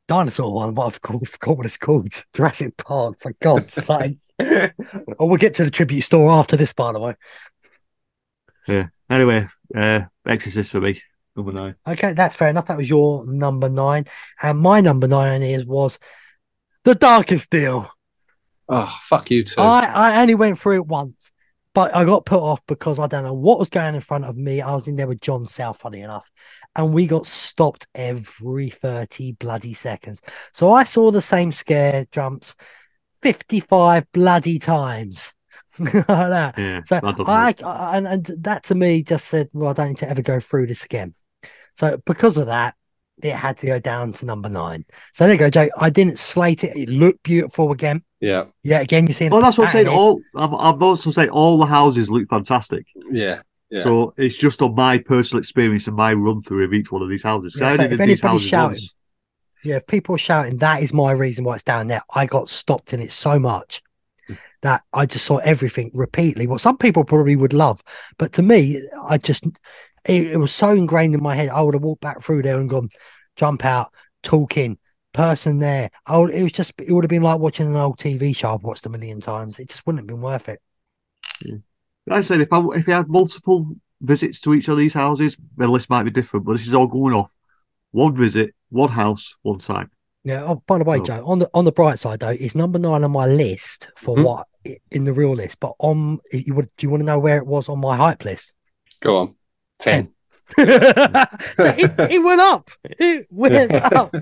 dinosaur one. What I've called, [LAUGHS] forgot what it's called. Jurassic Park. For God's [LAUGHS] sake. [LAUGHS] oh, we'll get to the tribute store after this, by the way. Yeah. Anyway, uh, Exorcist for me, number nine. Okay, that's fair enough. That was your number nine, and my number nine is was the Darkest Deal. Oh, fuck you too. I, I only went through it once, but I got put off because I don't know what was going in front of me. I was in there with John South, funny enough, and we got stopped every 30 bloody seconds. So I saw the same scare jumps 55 bloody times. [LAUGHS] like that. Yeah, So that I. I and, and that to me just said, well, I don't need to ever go through this again. So because of that, it had to go down to number nine. So there you go, Joe. I didn't slate it. It looked beautiful again. yeah, Yeah, again, you see. seeing. Well, that's what I'm saying. pattern All I'm, I'm also saying all the houses look fantastic. yeah, yeah. So it's just on my personal experience and my run through of each one of these houses. Yeah, so only if did these anybody's houses shouting, once. Yeah, if people are shouting, that is my reason why it's down there. I got stopped in it so much that I just saw everything repeatedly. What some people probably would love, but to me, I just it, it was so ingrained in my head. I would have walked back through there and gone, jump out, talking, person there. Would, it was just it would have been like watching an old TV show I've watched a million times. It just wouldn't have been worth it. Like I said, if I if you had multiple visits to each of these houses, the list might be different. But this is all going off one visit, one house, one time. Yeah. Oh, by the way, Oh. Joe, on the on the bright side though, it's number nine on my list for Mhm. what in the real list. But on you would do you want to know where it was on my hype list? Go on. Ten. [LAUGHS] so it, it went up. It went up.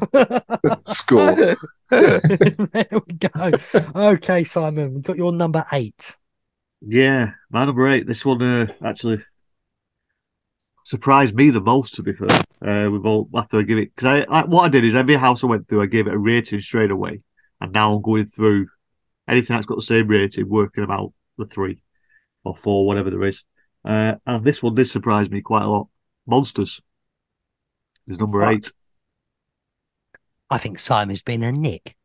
[LAUGHS] Score. [LAUGHS] there we go. Okay, Simon, we've got your number eight. Yeah, my number eight. This one uh, actually surprised me the most. To be fair, uh, we've all after I give it because I, I what I did is every house I went through, I gave it a rating straight away, and now I'm going through anything that's got the same rating, working about the three or four, whatever there is. Uh, and this one did surprise me quite a lot. Monsters is number What? eight. I think Simon's been a nick.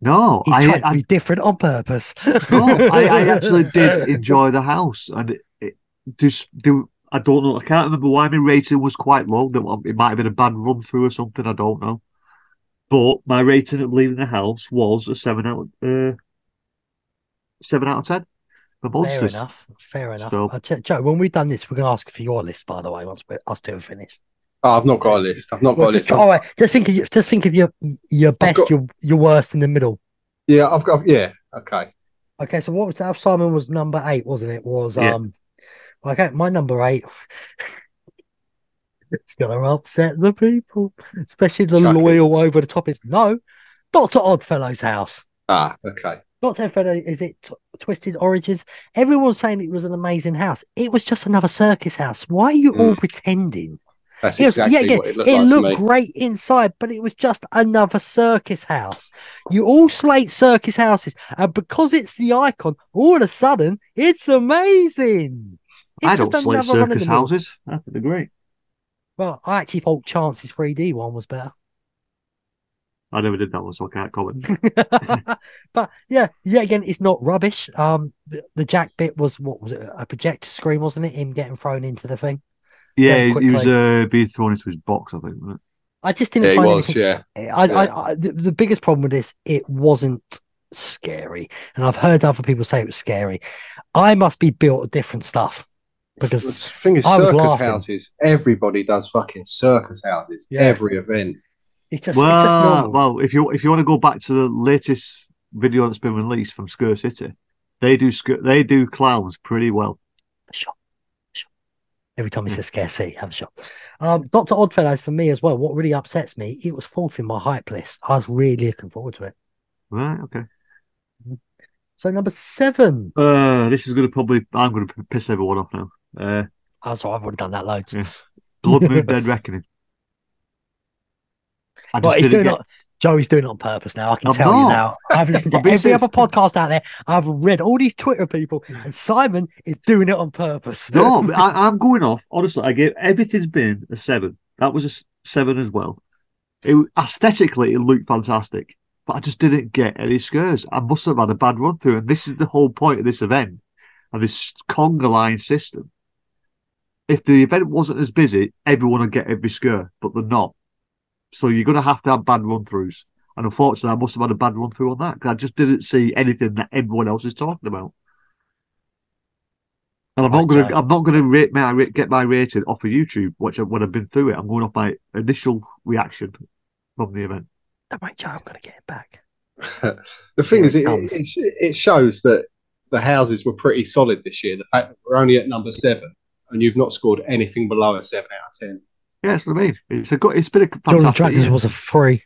No, He's I, trying to I be different on purpose. No, I, I [LAUGHS] actually did enjoy the house, and it, it just do. I don't know. I can't remember why my rating was quite low. It might have been a bad run through or something. I don't know. But my rating of leaving the house was a seven out. Uh, seven out of ten. For Fair enough. Fair enough. So- Uh, Joe, Joe, when we've done this, we're going to ask for your list, by the way, once we're us two are finished. Oh, I've not got a list. I've not got Well, a list. all right, just think of your, just think of your your best, got- your your worst in the middle. Yeah, I've got. Yeah, okay. Okay, so what was that? Simon was number eight, wasn't it? Was Yeah. um okay, my number eight. [LAUGHS] it's gonna upset the people, especially the Chuck loyal over the top. It's no, Doctor Oddfellow's house. Ah, okay. Doctor Oddfellow is it T- Twisted Origins? Everyone's saying it was an amazing house. It was just another circus house. Why are you all pretending? That's It was- exactly yeah, what it looked it like to looked great inside, but it was just another circus house. You all slate circus houses, and because it's the icon, all of a sudden it's amazing. It's I don't just slate another run of circus houses. I think they're great. Well, I actually thought Chance's 3D one was better. I never did that one, so I can't comment. [LAUGHS] [LAUGHS] but yeah, yeah, again, it's not rubbish. Um, the, the Jack bit was what was it? A projector screen, wasn't it? Him getting thrown into the thing. Yeah, he was uh, being thrown into his box. I think. Wasn't I just didn't he find was. anything Yeah, I, Yeah. I, I the, the biggest problem with this, it wasn't scary, and I've heard other people say it was scary. I must be built of different stuff the because thing is, I circus laughing. houses. Everybody does fucking circus houses. Yeah. Every event. it's just well, it's just normal. well, if you if you want to go back to the latest video that's been released from Scur City, they do they do clowns pretty well. Shot, shot. Every time he says scare City, have a shot. Um, Doctor Oddfellows for me as well. What really upsets me, it was fourth in my hype list. I was really looking forward to it. Right? Okay. So number seven, Uh, this is going to probably I'm going to piss everyone off now. Uh, Oh, sorry, I've already done that loads. Yeah. Blood [LAUGHS] Moon Dead Reckoning. I But he's doing get- it. Joey's doing it on purpose now. I can I'm tell you now. I've listened to [LAUGHS] every other podcast out there. I've read all these Twitter people, and Simon is doing it on purpose. No, [LAUGHS] I, I'm going off. Honestly, I gave everything's been a seven. That was a seven as well. It aesthetically, it looked fantastic, but I just didn't get any scares. I must have had a bad run through, and this is the whole point of this event of this conga line system. If the event wasn't as busy, everyone would get every scare, but they're not. So you're going to have to have bad run throughs. And unfortunately, I must have had a bad run through on that because I just didn't see anything that everyone else is talking about. And I'm not going to. I'm not going to rate my ra- get my rating off of YouTube, which I, when I've been through it, I'm going off my initial reaction from the event. Don't worry, I'm going to get it back. [LAUGHS] the thing Here is, it it, it, it shows that the houses were pretty solid this year. The fact that we're only at number seven and you've not scored anything below a seven out of ten. Yeah, that's what I mean. It's a good. It's been a Dueling fantastic Dragons year. was a free.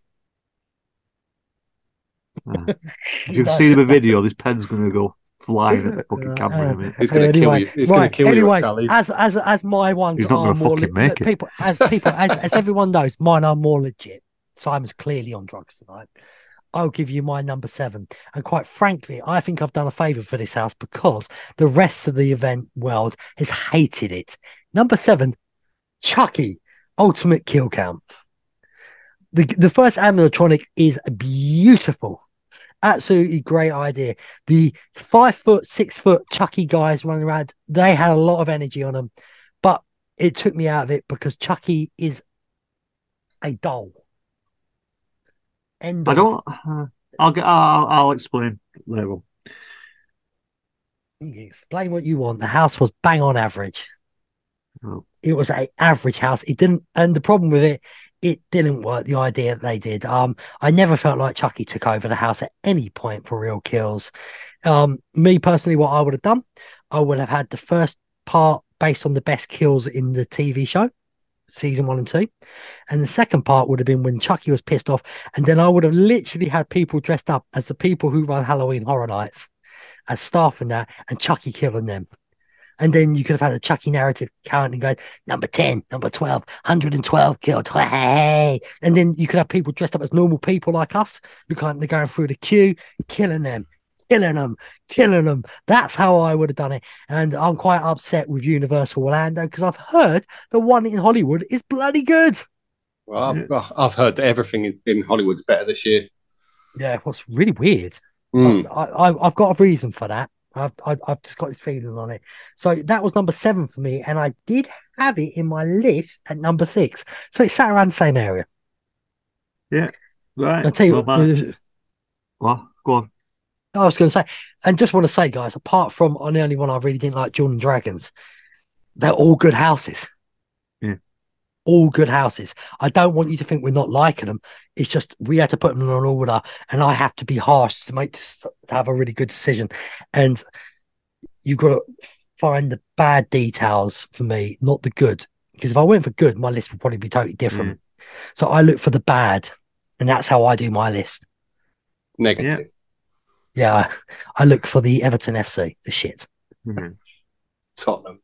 Uh, if you've seen the video, this pen's going to go flying at the fucking camera in a minute. It's going to Anyway, kill you. It's going to kill anyway, you, Tully. As as as my ones He's not are more fucking le- make it. people as people as as everyone knows, mine are more legit. Simon's clearly on drugs tonight. I'll give you my number seven. And quite frankly, I think I've done a favour for this house because the rest of the event world has hated it. Number seven, Chucky, Ultimate Kill Count. The the first animatronic is beautiful. Absolutely great idea. The five foot, six foot Chucky guys running around, they had a lot of energy on them. But it took me out of it because Chucky is a doll. End I don't. Uh, I'll get. I'll, I'll explain later on. You explain what you want. The house was bang on average. Oh. It was a average house. It didn't, and the problem with it, it didn't work. The idea that they did. Um, I never felt like Chucky took over the house at any point for real kills. Um, me personally, what I would have done, I would have had the first part based on the best kills in the TV show, season one and two, and the second part would have been when Chucky was pissed off, and then I would have literally had people dressed up as the people who run Halloween Horror Nights as staff in that, and Chucky killing them. And then you could have had a Chucky narrative counting going number 10, number 12, 112 killed. [LAUGHS] Hey. And then you could have people dressed up as normal people like us who kind of going through the queue, killing them, killing them, killing them. That's how I would have done it. And I'm quite upset with Universal Orlando because I've heard the one in Hollywood is bloody good. Well, I've, I've heard that everything in- in Hollywood's better this year. Yeah, what's really weird. Mm. I, I, I've got a reason for that. I've, I, I've just got this feeling on it. So that was number seven for me, and I did have it in my list at number six. So it sat around the same area. Yeah, right. I'll tell you, no matter. uh, What? Go on. I was going to say, and just want to say, guys, apart from on the only one I really didn't like, Dueling Dragons, they're all good houses. Yeah. All good houses. I don't want you to think we're not liking them. It's just we had to put them in an order, and I have to be harsh to make this, to have a really good decision. And you've got to find the bad details for me, not the good. Because if I went for good, my list would probably be totally different. Mm. So I look for the bad, and that's how I do my list. Negative. Yeah, I look for the Everton FC, the shit. Mhm. Tottenham.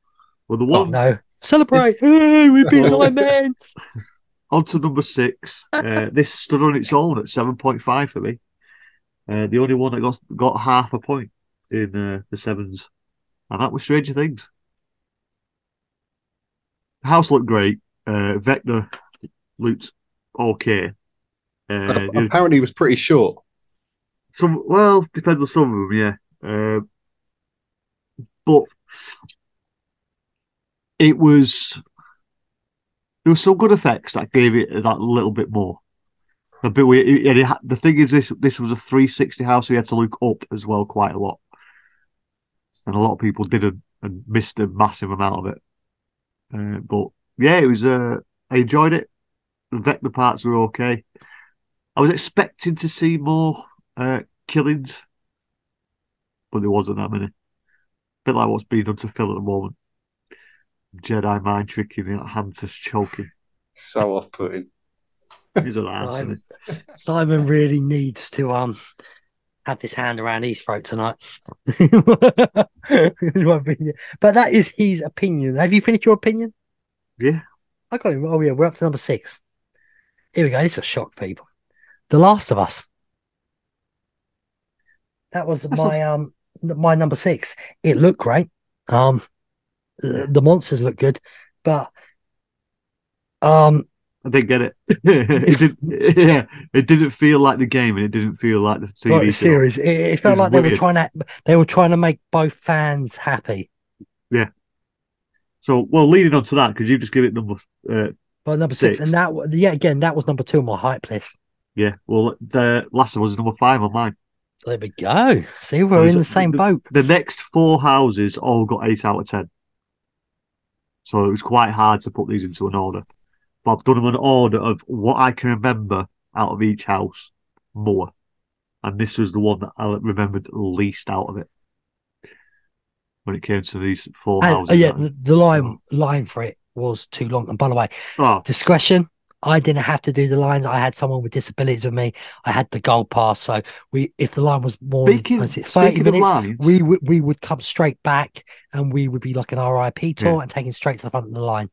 Well, the Oh, one No, celebrate! [LAUGHS] Hey, we beat [LAUGHS] nine men. on to number six. Uh, this stood on its own at seven point five for me. Uh, the only one that got got half a point in uh, the sevens, and that was Stranger Things. The house looked great. Uh, Vecna looked okay. Uh, Apparently, it was pretty short. Some well, depends on some of them, yeah. Uh, but it was there were some good effects that gave it that little bit more. A bit weird. and had- the thing is, this this was a 360 house, so you had to look up as well quite a lot, and a lot of people didn't and missed a massive amount of it. Uh, but yeah, it was. Uh, I enjoyed it. The Vecna parts were okay. I was expecting to see more uh, killings, but there wasn't that many. bit like what's being done to Phil at the moment. Jedi mind tricking, that Hunter's choking. So off putting. He's an ass, isn't Simon, Simon really needs to um have this hand around his throat tonight. [LAUGHS] In my opinion. But that is his opinion. Have you finished your opinion? Yeah. I got him. Oh yeah, we're up to number six. Here we go. This is a shock, people. The Last of Us. That was That's my um my number six. It looked great. Um, the, the monsters look good, but um, I didn't get it. [LAUGHS] it didn't, [LAUGHS] yeah, it didn't feel like the game, and it didn't feel like the TV show. series, it, it felt was like they were trying to they were trying to make both fans happy. Yeah. So, well, leading on to that, because you just give it number, uh, But number six, Six. and that yeah, again, that was number two on my hype list. yeah. Well, the last one was number five on mine. There we go. See, we're There's in the same the- boat. The next four houses all got eight out of ten. So it was quite hard to put these into an order. But I've done them an order of what I can remember out of each house more. And this was the one that I remembered least out of it. When it came to these four And, houses. uh, yeah, the, the line line for it was too long. And by the way, Oh, discretion. I didn't have to do the lines. I had someone with disabilities with me. I had the goal pass. So we, if the line was more, than- speaking, was it thirty minutes? lines, we would we would come straight back and we would be like an RIP tour and taking straight to the front of the line.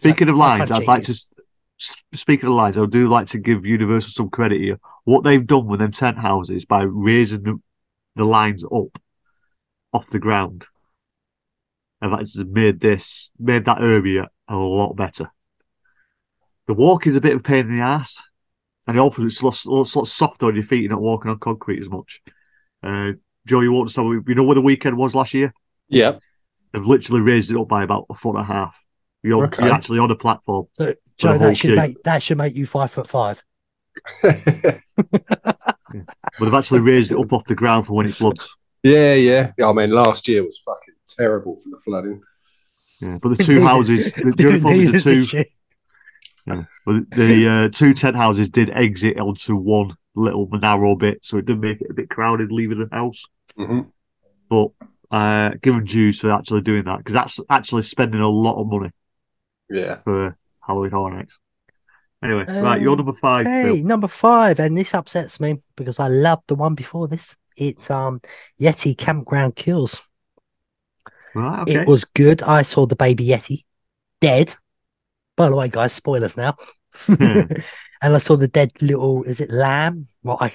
So Speaking of lines, I'd like to. Speaking of lines, I do like to give Universal some credit here. What they've done with them tent houses by raising the, the lines up off the ground, have actually made this made that area a lot better. The walking's a bit of a pain in the ass, and also it's lots, lots, lots softer on your feet. You're not walking on concrete as much. Uh, Joe, you won't so you know where the Weeknd was last year? Yeah. They've literally raised it up by about a foot and a half. You're, Okay. you're actually on a platform. So Joe, that should queue. make that should make you five foot five. [LAUGHS] But they've actually raised it up off the ground for when it floods. yeah, yeah. Yeah, I mean, last year was fucking terrible for the flooding. Yeah. But the [LAUGHS] two houses, the, the only problem is the two, yeah, but the uh, two tent houses did exit onto one little narrow bit, so it did make it a bit crowded leaving the house. hmm But uh, give them dues for actually doing that because that's actually spending a lot of money Yeah. for Halloween Horror Nights. Anyway, right, you're Um, number five. Hey, Phil. number five, and this upsets me because I loved the one before this. It's um Yeti Campground Kills. Right, okay. It was good. I saw the baby Yeti dead. By the way, guys, spoilers now. Hmm. [LAUGHS] and I saw the dead little, is it lamb? Well, I,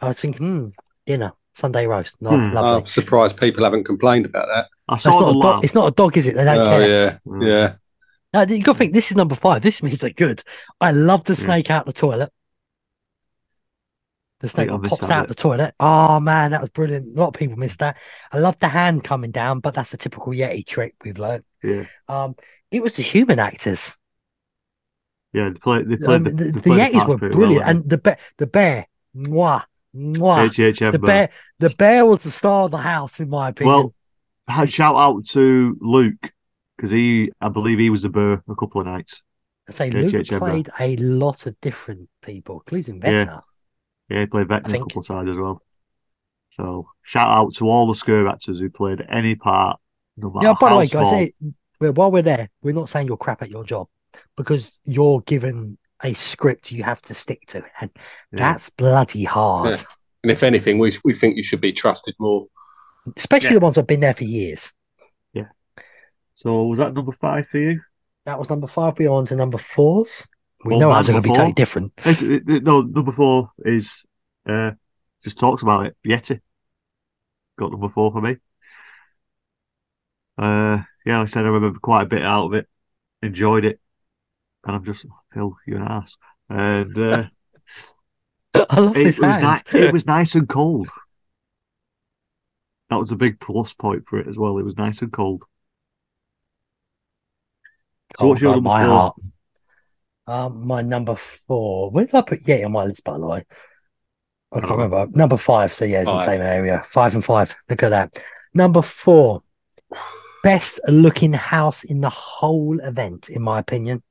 I was thinking, hmm, dinner, Sunday roast. No, Hmm. lovely. I'm surprised people haven't complained about that. I saw That's the not a lamb. dog. It's not a dog, is it? They don't Oh, care. yeah. Mm. Yeah. No, you got to think this is number five. This means they're good. I love the Yeah. snake out the toilet. The snake I that missed pops out bit. the toilet. Oh man, that was brilliant. A lot of people missed that. I love the hand coming down, but that's a typical Yeti trick we've learned. Yeah, Um, it was the human actors. Yeah. They played. They played Um, the, the, the Yetis were brilliant, well, and the bear, the bear, mwah, mwah. The bear, the bear was the star of the house, in my opinion. Well, shout out to Luke because he, I believe, he was the bear a couple of nights. I say yeah, Luke yeah, yeah, played a lot of different people, including Yeah. Vecna. Yeah, he played Vecna a couple of times as well. So shout out to all the scare actors who played any part. No Yeah, by the way, guys, while we're there, we're not saying you're crap at your job because you're given a script you have to stick to, and Yeah. that's bloody hard. Yeah. And if anything, we we think you should be trusted more. Especially Yeah. the ones that've been there for years. Yeah. So was that number five for you? That was number five. We're on to number fours. We Well, know my ours are going to be totally different. It- it- No, number four is uh, just talks about it. Yeti got number four for me. Uh, yeah, like I said I remember quite a bit out of it. Enjoyed it, and I'm just Phil, you're an ass. And uh, [LAUGHS] I love it this was hand. ni- it was [LAUGHS] nice and cold. That was a big plus point for it as well. It was nice and cold. So what's your number my four? heart. Um, my number four. Where did I put Yeti on my list, by the way? I can't Oh. remember. Number five. So yeah, it's in the same area. Five and five. Look at that. Number four. Best looking house in the whole event, in my opinion.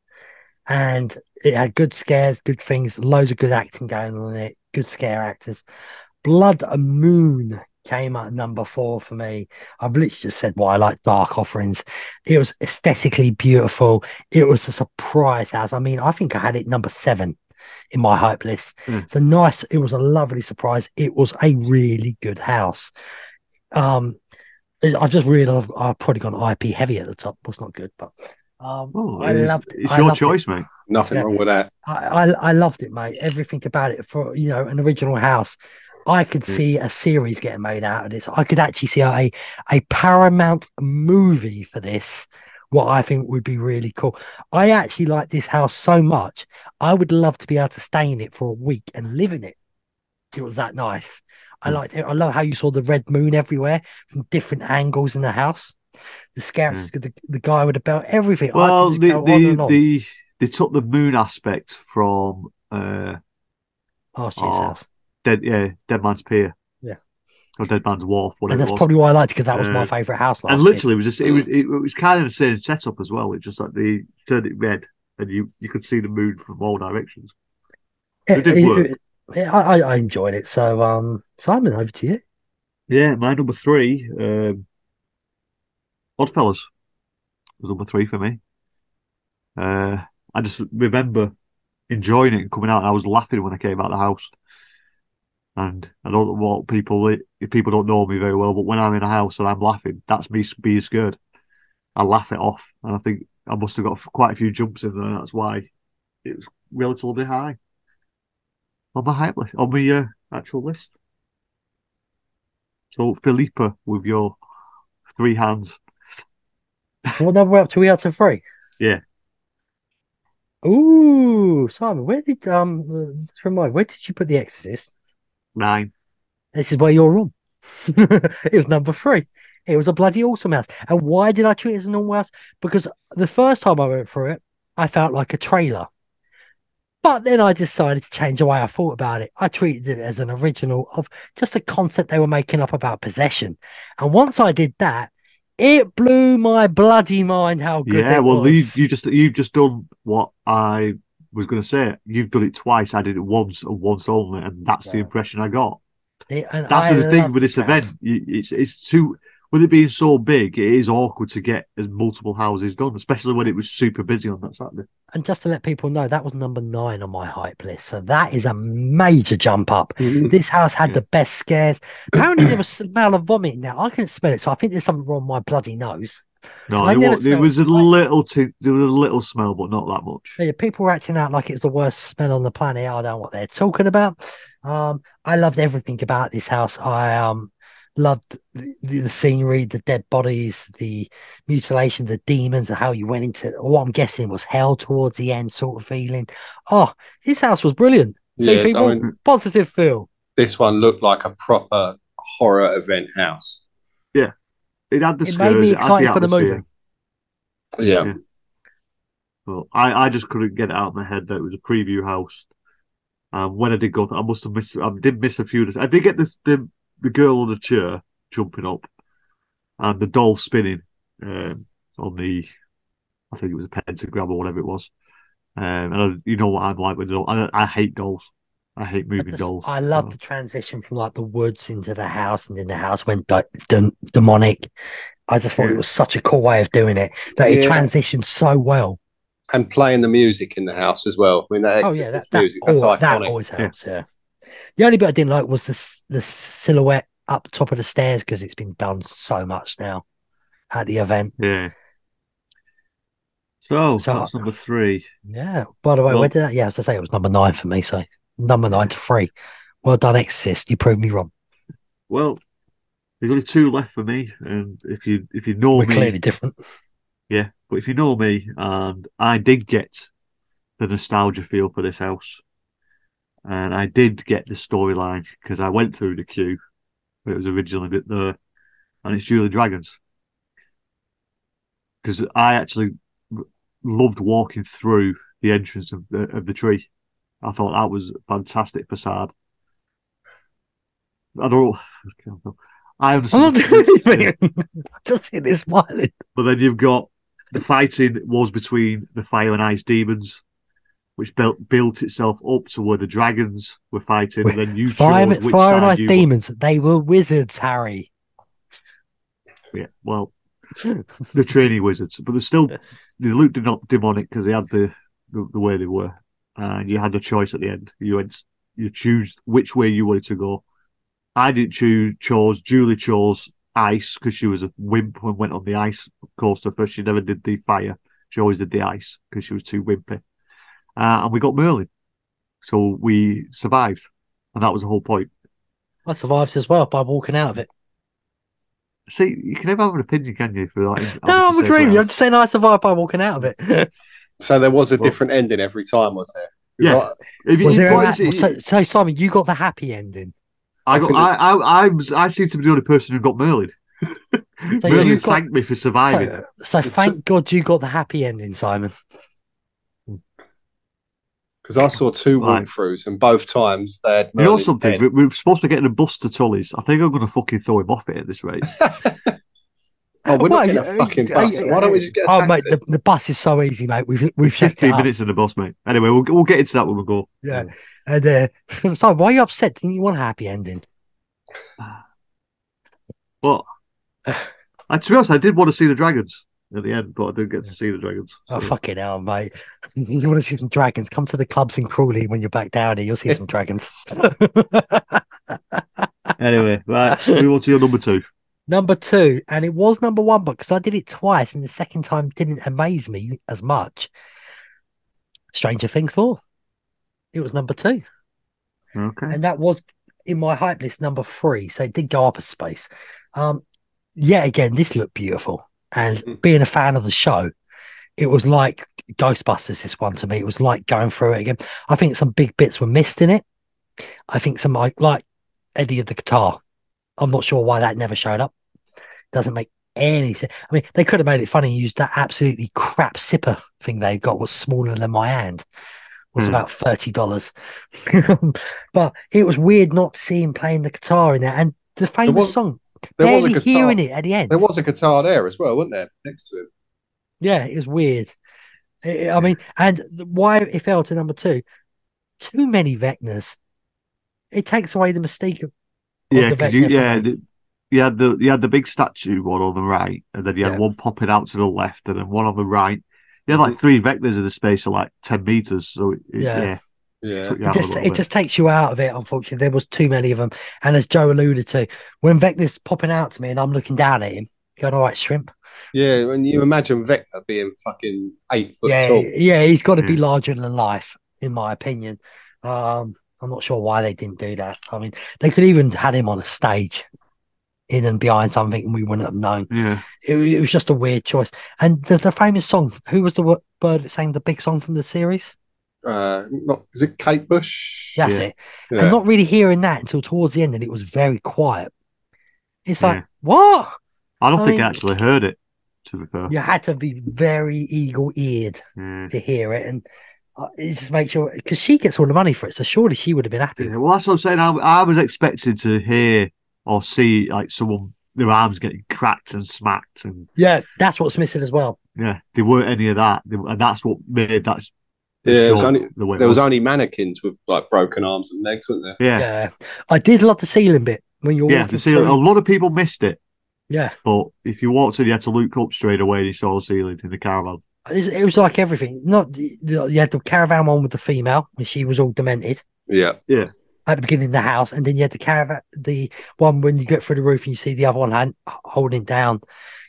And it had good scares, good things, loads of good acting going on in it, good scare actors. Blood and Moon came at number four for me. I've literally just said why I like dark offerings. It was aesthetically beautiful. It was a surprise house. I mean, I think I had it number seven. in my hype list. Hmm. It's a nice. It was a lovely surprise. It was a really good house. Um, I've just realised I've, I've probably gone IP heavy at the top. Was not good, but um, Oh, I it's, loved. It's I your loved it. choice, mate. Nothing Yeah. wrong with that. I, I I loved it, mate. Everything about it for you know an original house. I could Yeah. see a series getting made out of this. I could actually see a a Paramount movie for this. What I think would be really cool. I actually like this house so much. I would love to be able to stay in it for a week and live in it. It was that nice. I Mm. liked it. I love how you saw the red moon everywhere from different angles in the house. The scouts, the, the guy with the belt, everything. Well, the, go on and the, the, they took the moon aspect from uh, Last year's oh, house. Dead, yeah, Dead Man's Pier. Yeah. Or Dead Man's Wharf, whatever and it that's probably why I liked it because that was my Uh, favorite house last and year. literally, it was just it was it was kind of the same setup as well. It's just like they turned it red, and you you could see the moon from all directions. It, it did work. it- I, I I enjoyed it. So, um, Simon, over to you. Yeah, my number three, um, Oddfellows was number three for me. Uh, I just remember enjoying it and coming out, and I was laughing when I came out of the house. And I don't what people people don't know me very well, but when I'm in a house and I'm laughing, that's me being scared. I laugh it off, and I think I must have got quite a few jumps in there. That's why it was relatively high on my hype list, on my uh, actual list. So Philippa, with your three hands, What number we're up to? We up to three. Yeah. Ooh, Simon, where did um remind where did you put the Exorcist? nine. This is where you're wrong. [LAUGHS] it was number three. It was a bloody awesome house. And why did I treat it as a normal house? Because the first time I went through it, I felt like a trailer. But then I decided to change the way I thought about it. I treated it as an original of just a concept they were making up about possession. And once I did that, it blew my bloody mind how good Yeah, it well, you, was. you just you've just done what I was going to say. You've done it twice. I did it once and once only, and that's the impression I got. It- and That's I the thing with this house. event. It's it's too with it being so big. It is awkward to get as multiple houses done, especially when it was super busy on that Saturday. And just to let people know, that was number nine on my hype list. So that is a major jump up. This house had the best scares. Apparently, there was a smell of vomit now. I couldn't smell it, so I think there's something wrong with my bloody nose. No, there was, there was a little t- there was a little smell, but not that much. Yeah, people were acting out like it's the worst smell on the planet. I don't know what they're talking about. Um, I loved everything about this house. I um loved the, the scenery, the dead bodies, the mutilation, the demons, and how you went into what I'm guessing was hell towards the end, sort of feeling. Oh, this house was brilliant. See, Yeah, I people, mean- positive feel. This one looked like a proper horror event house. Yeah, it had the It made me scares, it had excited for the movie. Yeah. Yeah. Well, I, I just couldn't get it out of my head that it was a preview house. Um, when I did go, I must have missed. I did miss a few. Of this. I did get the the, the girl on the chair jumping up, and the doll spinning um, on the. I think it was a pentagram or whatever it was. Um, and I, you know what I'm like with dolls. I, I hate dolls. I hate But moving the- dolls. I love So, the transition from like the woods into the house, and then the house went di- dem- demonic. I just thought it was such a cool way of doing it. That it transitioned so well. And playing the music in the house as well. I mean, that Oh yeah, Exorcist that, that, music, that's oh, that iconic. always helps. Yeah. The only bit I didn't like was the the silhouette up top of the stairs because it's been done so much now at the event. yeah. So, oh, So- that's number three. Yeah. By the way, Well- where did that? Yeah, as I say, it was number nine for me. So number nine to three. Well done, Exorcist. You proved me wrong. Well, there's only two left for me, and if you if you know We're me, clearly different. Yeah, but if you know me, and I did get the nostalgia feel for this house, and I did get the storyline because I went through the queue. It was originally bit there, and it's Dueling Dragons. Because I actually loved walking through the entrance of the of the tree. I thought that was a fantastic facade. I don't. I I'm understand. not doing anything. Just sitting there smiling. But then you've got the fighting was between the fire and ice demons, which built built itself up to where the dragons were fighting, and then you Fire, chose which fire and ice demons. They were wizards, Harry. Yeah, well, the training wizards, but they're still [LAUGHS] they looked not demonic because they had the, the the way they were. and you had the choice at the end. You went, you choose which way you wanted to go. I didn't choose. Chose Julie chose ice because she was a wimp and went on the ice coaster first. She never did the fire. She always did the ice because she was too wimpy. Uh, and we got Merlin, so we survived, and that was the whole point. I survived as well by walking out of it. See, you can never have an opinion, can you? For like, No, I'm agreeing with you. I'm just saying I survived by walking out of it. So there was a Well- different ending every time, was there? Yeah. Like, Was there you- a, if you- so, so Simon, you got the happy ending. I got, I, I, I was, I seem to be the only person who got Merlin. So Merlin you got- thanked me for surviving. So, so thank God you got the happy ending, Simon. Because I saw two Right. walkthroughs, and both times they had you know something? head. We, we were supposed to get in a bus to Tully's. I think I'm going to fucking throw him off it at this rate. [LAUGHS] Oh, we're Well, not getting a fucking bus. Why don't we just get a Oh, mate, the, the bus is so easy, mate. We've we've 15 minutes in the bus, mate. Anyway, we'll, we'll get into that when we go. Yeah. And uh, [LAUGHS] Simon, why are you upset? Didn't you want a happy ending? [SIGHS] But uh, [SIGHS] to be honest, I did want to see the dragons at the end, but I didn't get to see the dragons. Oh, fucking hell, mate. [LAUGHS] You want to see some dragons? Come to the clubs in Crawley when you're back down here. You'll see some dragons. [LAUGHS] Anyway, right, move on to your number two. number two, and it was number one, but because I did it twice and the second time didn't amaze me as much. Stranger Things 4. It was number two. Okay. and that was in my hype list number three. So it did go up a space. Um, yet again, this looked beautiful, and Mm. being a fan of the show, it was like Ghostbusters. This one to me, it was like going through it again. I think some big bits were missed in it. I think some like like Eddie of the guitar. I'm not sure why that never showed up. Doesn't make any sense. I mean, they could have made it funny. and Used that absolutely crap sipper thing they got was smaller than my hand. Was Hmm. about thirty dollars, [LAUGHS] but it was weird not to see him playing the guitar in there. And the famous was- song, There was barely a guitar. hearing it at the end. There was a guitar there as well, wasn't there? Next to him. Yeah, it was weird. I I mean, and why it fell to number two? Too many Vecnas. It takes away the mystique of, of Yeah, the 'cause you, yeah, the, you had the you had the big statue one on the right, and then you had Yeah. one popping out to the left, and then one on the right. You had like three Vecnas in the space of like ten meters. So it, it- Yeah. yeah, Yeah. it just it bit. just takes you out of it. Unfortunately, there was too many of them. And as Joe alluded to, when Vecna's popping out to me and I'm looking down at him, going, "All right, shrimp." Yeah, when you imagine Vecna being fucking eight foot yeah, tall. yeah, he's got to be Yeah. larger than life, in my opinion. Um, I'm not sure why they didn't do that. I mean, they could even had him on a stage, in and behind something, and we wouldn't have known. yeah. It, it was just a weird choice. And the, the famous song, who was the bird that sang the big song from the series? Uh, not is it Kate Bush? That's Yeah. it. Yeah. And not really hearing that until towards the end, and it was very quiet. It's like, Yeah. what? I don't I think mean- I actually heard it. To be fair, You had to be very eagle eared yeah. to hear it. And uh, it just makes sure, because she gets all the money for it. So surely she would have been happy. Yeah, well, that's what I'm saying. I, I was expecting to hear or see like someone their arms getting cracked and smacked, and Yeah, that's what's missing as well. yeah, there weren't any of that, They- and that's what made that. The Yeah, it was only- the There was only mannequins with like broken arms and legs, weren't there? yeah, Yeah. I did love the ceiling bit when you're yeah. walking You see, a lot of people missed it, Yeah. but if you walked in, you had to look up straight away and you saw the ceiling in the caravan. It's- It was like everything. Not the- the- you had the caravan one with the female and she was all demented Yeah. Yeah at the beginning of the house, and then you had the caravan, the one when you get through the roof and you see the other one hand, holding down.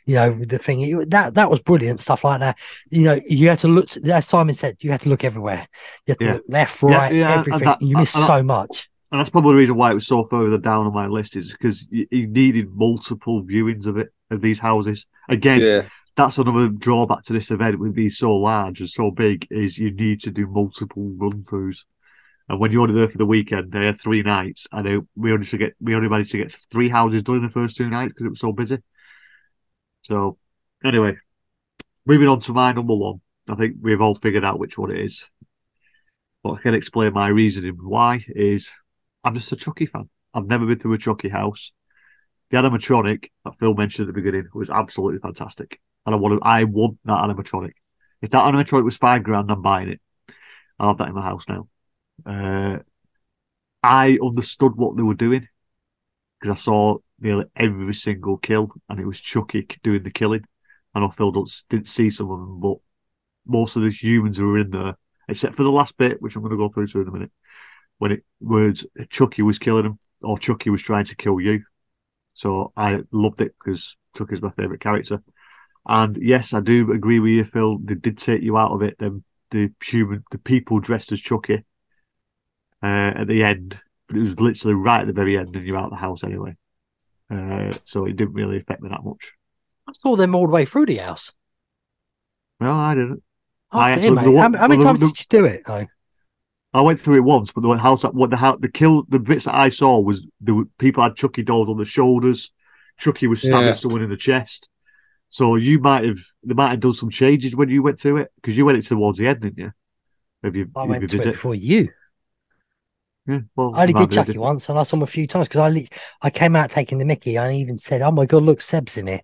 You know with the thing It- that that was brilliant stuff like that. You know you had to look. As Simon said, you had to look everywhere. You had to Yeah. look left, right, yeah, and everything. that- you missed and I- so much. And that's probably the reason why it was so further down on my list is because you, you needed multiple viewings of it of these houses. Again, Yeah. that's another drawback to this event with being so large and so big is you need to do multiple run throughs. And when you're only there for the weekend, they had three nights, and they, we only to get we only managed to get three houses done in the first two nights because it was so busy. So, anyway, moving on to my number one. I think we've all figured out which one it is. But I can explain my reasoning why is I'm just a Chucky fan. I've never been to a Chucky house. The animatronic that Phil mentioned at the beginning was absolutely fantastic, and I want to, I want that animatronic. If that animatronic was five grand, I'm buying it. I have that in my house now. Uh, I understood what they were doing because I saw nearly every single kill, and it was Chucky doing the killing. And I Phil don't, didn't see some of them, but most of the humans who were in there except for the last bit, which I'm going to go through to in a minute, when it was Chucky was killing them, or Chucky was trying to kill you. So I loved it because Chucky's my favourite character. And yes, I do agree with you, Phil. They did take you out of it. Them the human, the people dressed as Chucky uh, at the end, but it was literally right at the very end, and you're out of the house anyway. Uh, so it didn't really affect me that much. I saw them all the way through the house. Well, I didn't. Oh, I dear, mate. the How, one- how many times the- did you do it? Though? I went through it once, but the house, what the house, the kill, the bits that I saw was the people had Chucky dolls on the shoulders. Chucky was stabbing Yeah. someone in the chest. So you might have, they might have done some changes when you went through it because you went it towards the end, didn't you? Of your, I went your to it before you. Yeah, well, I only did be Chucky once, and I saw him a few times because I lit- I came out taking the Mickey. and I even said, "Oh my god, look, Seb's in here."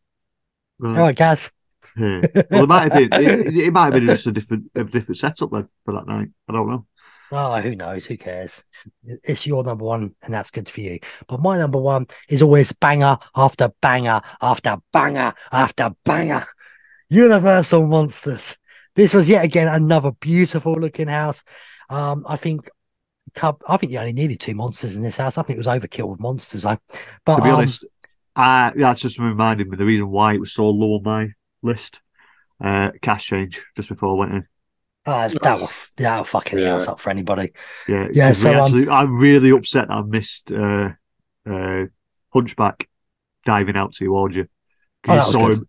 Right. All right, Gaz. Yeah. Well, it might have been. It, it might have been just a different, a different setup then for that night. I don't know. Oh, who knows? Who cares? It's- It's your number one, and that's good for you. But my number one is always banger after banger after banger after banger. Universal Monsters. This was yet again another beautiful looking house. Um, I think, Cub. I think you only needed two monsters in this house. I think it was overkill with monsters, though. But To be um, honest, I that's just reminded me the reason why it was so low on my list. Uh, cash change just before I went in. uh, that will that will fucking the Yeah. house up for anybody. Yeah, Yeah, 'cause we so, um, I'm really upset that I missed uh, uh, Hunchback diving out towards you. 'Cause Oh, that you was saw him,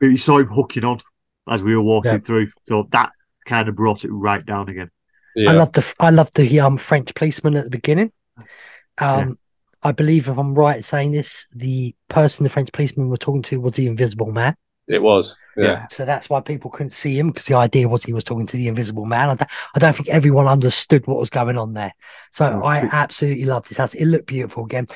you saw him hooking on as we were walking Yeah. through. So that kind of brought it right down again. I love the I love the um French policeman at the beginning. Um, I believe if I'm right in saying this, the person the French policeman were talking to was the Invisible Man. It was. Yeah. So that's why people couldn't see him because the idea was he was talking to the Invisible Man. I don't, I don't think everyone understood what was going on there. So Mm, I but- absolutely loved this house. It looked beautiful again.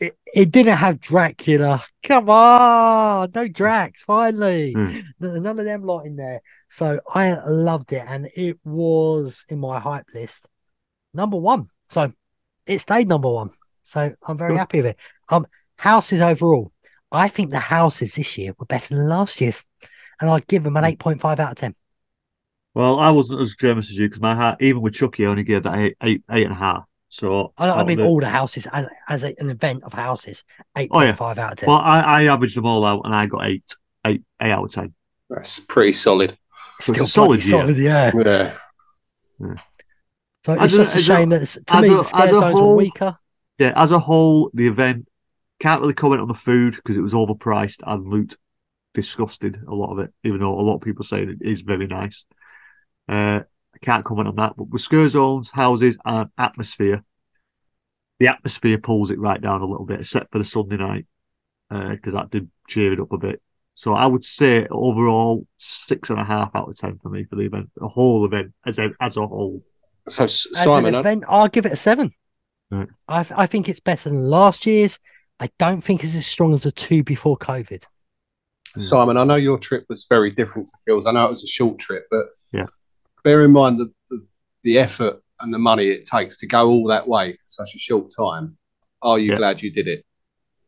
It, it didn't have Dracula. Come on, no Drax. Finally, Mm. None of them lot in there. So I loved it, and it was in my hype list number one. So it stayed number one. So I'm very happy with it. Um, houses overall, I think the houses this year were better than last year's, and I'd give them an Mm. eight point five out of ten. Well, I wasn't as generous as you because my heart, even with Chucky, I only gave that eight, eight, eight and a half. So I, I mean, all the houses as as a, an event of houses, eight Oh, yeah. point five out of ten. well, I, I averaged them all out and I got eight, eight, eight out of ten. That's pretty solid. So Still it's a solid year. solid, yeah. Yeah. So it's a- just a a- shame that it's- to me a- the scare as a zones were weaker. Yeah, as a whole, the event can't really comment on the food because it was overpriced and loot disgusted. A lot of it, even though a lot of people say it is very nice. Uh, I can't comment on that. But with scare zones, houses, and atmosphere, the atmosphere pulls it right down a little bit, except for the Sunday night because that did cheer it up a bit. So I would say overall six and a half out of ten for me for the event, the whole event as a as a whole. So As Simon, an I- event, I'll give it a seven. Right. I I think it's better than last year's. I don't think it's as strong as the two before COVID. Hmm. Simon, I know your trip was very different to Phil's. I know it was a short trip, but Yeah. bear in mind the, the, the effort and the money it takes to go all that way for such a short time. Are you Yeah. glad you did it?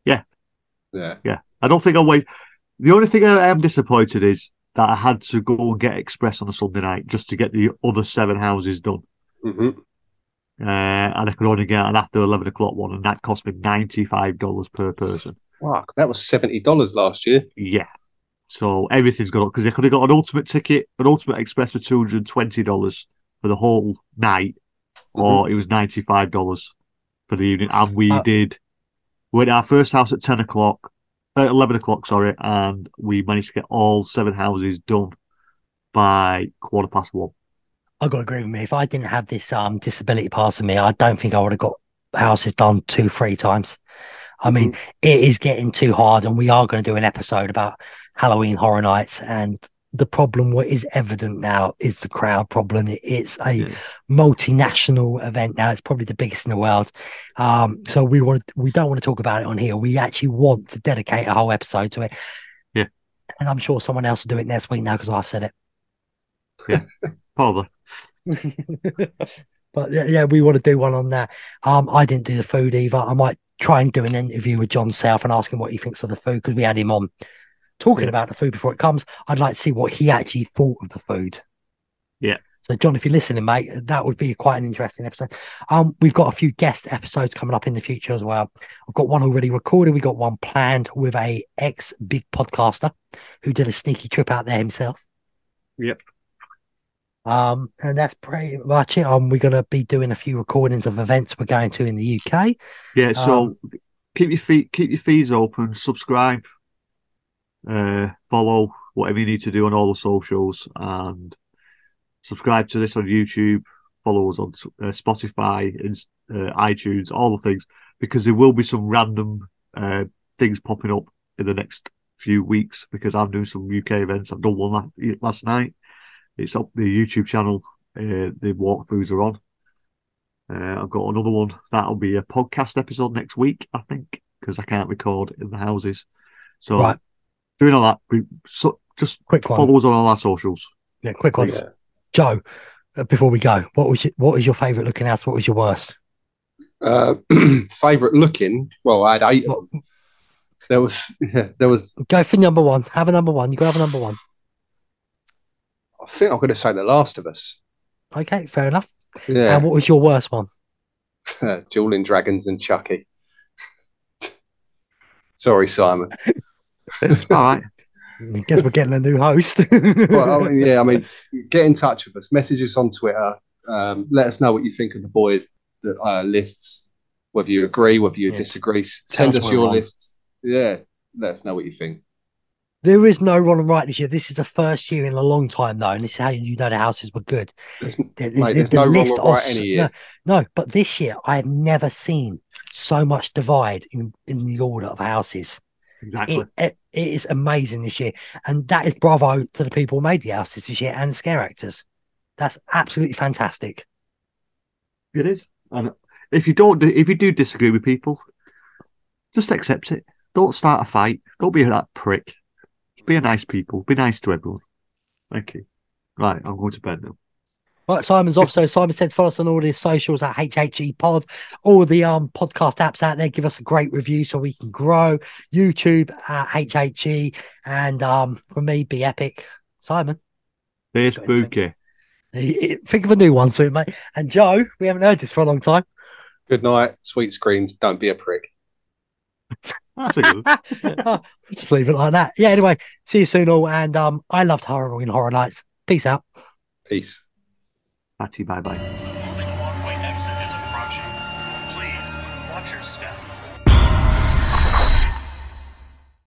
Yeah. Yeah. Yeah. I don't think I'll wait. The only thing I am disappointed is that I had to go and get Express on a Sunday night just to get the other seven houses done. hmm Uh, and I could only get an after 11 o'clock one, and that cost me $95 per person. Fuck, that was seventy dollars last year. Yeah. So everything's gone up because I could have got an ultimate ticket, an ultimate express for $220 for the whole night, or it was $95 for the evening. And we Uh, did, we had our first house at 10 o'clock, uh, 11 o'clock, sorry, and we managed to get all seven houses done by quarter past one. I got to agree with me. If I didn't have this um disability pass in me, I don't think I would have got houses done two, three times. I mean, it is getting too hard, and we are going to do an episode about Halloween Horror Nights. And the problem, what is evident now, is the crowd problem. It's a Yeah. multinational event now. It's probably the biggest in the world. Um, so we want we don't want to talk about it on here. We actually want to dedicate a whole episode to it. Yeah. and I'm sure someone else will do it next week now because I've said it. Yeah, probably. [LAUGHS] but yeah, yeah, we want to do one on that. Um, I didn't do the food either. I might try and do an interview with John South and ask him what he thinks of the food because we had him on talking Yeah. about the food before it comes. I'd like to see what he actually thought of the food. Yeah. So, John, if you're listening, mate, that would be quite an interesting episode. Um, we've got a few guest episodes coming up in the future as well. I've got one already recorded. We got one planned with a ex big podcaster who did a sneaky trip out there himself. Yep. Um, and that's pretty much it. Um, we're gonna be doing a few recordings of events we're going to in the UK. Yeah, so Um, keep your feet keep your feeds open, subscribe, uh, follow whatever you need to do on all the socials, and subscribe to this on YouTube. Follow us on uh, Spotify, uh, iTunes, all the things, because there will be some random uh, things popping up in the next few weeks. Because I'm doing some UK events. I've done one last, last night. It's up the YouTube channel. Uh, the walkthroughs are on. Uh, I've got another one. That'll be a podcast episode next week, I think, because I can't record in the houses. So Right. Doing all that, we, so, just Quick one, follow us on all our socials. yeah, quick ones. Yeah. Joe, uh, before we go, what was your, what was your favourite looking house? What was your worst? Uh, [CLEARS THROAT] favorite looking? Well, I had eight. of What- There was, yeah, there was. Go for number one. Have a number one. You got to have a number one. I think I'm going to say The Last of Us. Okay, fair enough. Yeah, And what was your worst one? [LAUGHS] Dueling Dragons and Chucky. [LAUGHS] Sorry, Simon. [LAUGHS] all right. I guess we're getting a new host. [LAUGHS] well, I mean, yeah, I mean, [LAUGHS] get in touch with us. Message us on Twitter. Um, let us know what you think of the boys' the, uh, lists. Whether you agree, whether you Yeah, disagree. tell Send us us your lists. Yeah, let us know what you think. there is no wrong and right this year. This is the first year in a long time, though, and this is how you know the houses were good. There's, The- mate, there's the no wrong or right of- any year. No, no, but this year I have never seen so much divide in, in the order of houses. Exactly. It, it, is amazing this year, and that is bravo to the people who made the houses this year and scare actors. That's absolutely fantastic. It is. And if you don't, if you do disagree with people, just accept it. Don't start a fight. Don't be that prick. Be a nice people. Be nice to everyone. Thank you. Right, I'm going to bed now. Right, Simon's off. So Simon said follow us on all the socials at HHE Pod, all the um podcast apps out there. Give us a great review so we can grow. YouTube at HHE, and um for me, be epic. Simon, It's spooky. think of a new one soon, mate. And Joe, we haven't heard this for a long time. Good night, sweet screams. Don't be a prick. [LAUGHS] [LAUGHS] That's a good. Oh, [LAUGHS] just leave it like that. Yeah. Anyway, see you soon, all. And um, I loved Halloween Horror Nights. Peace out. Peace. Patty, bye bye.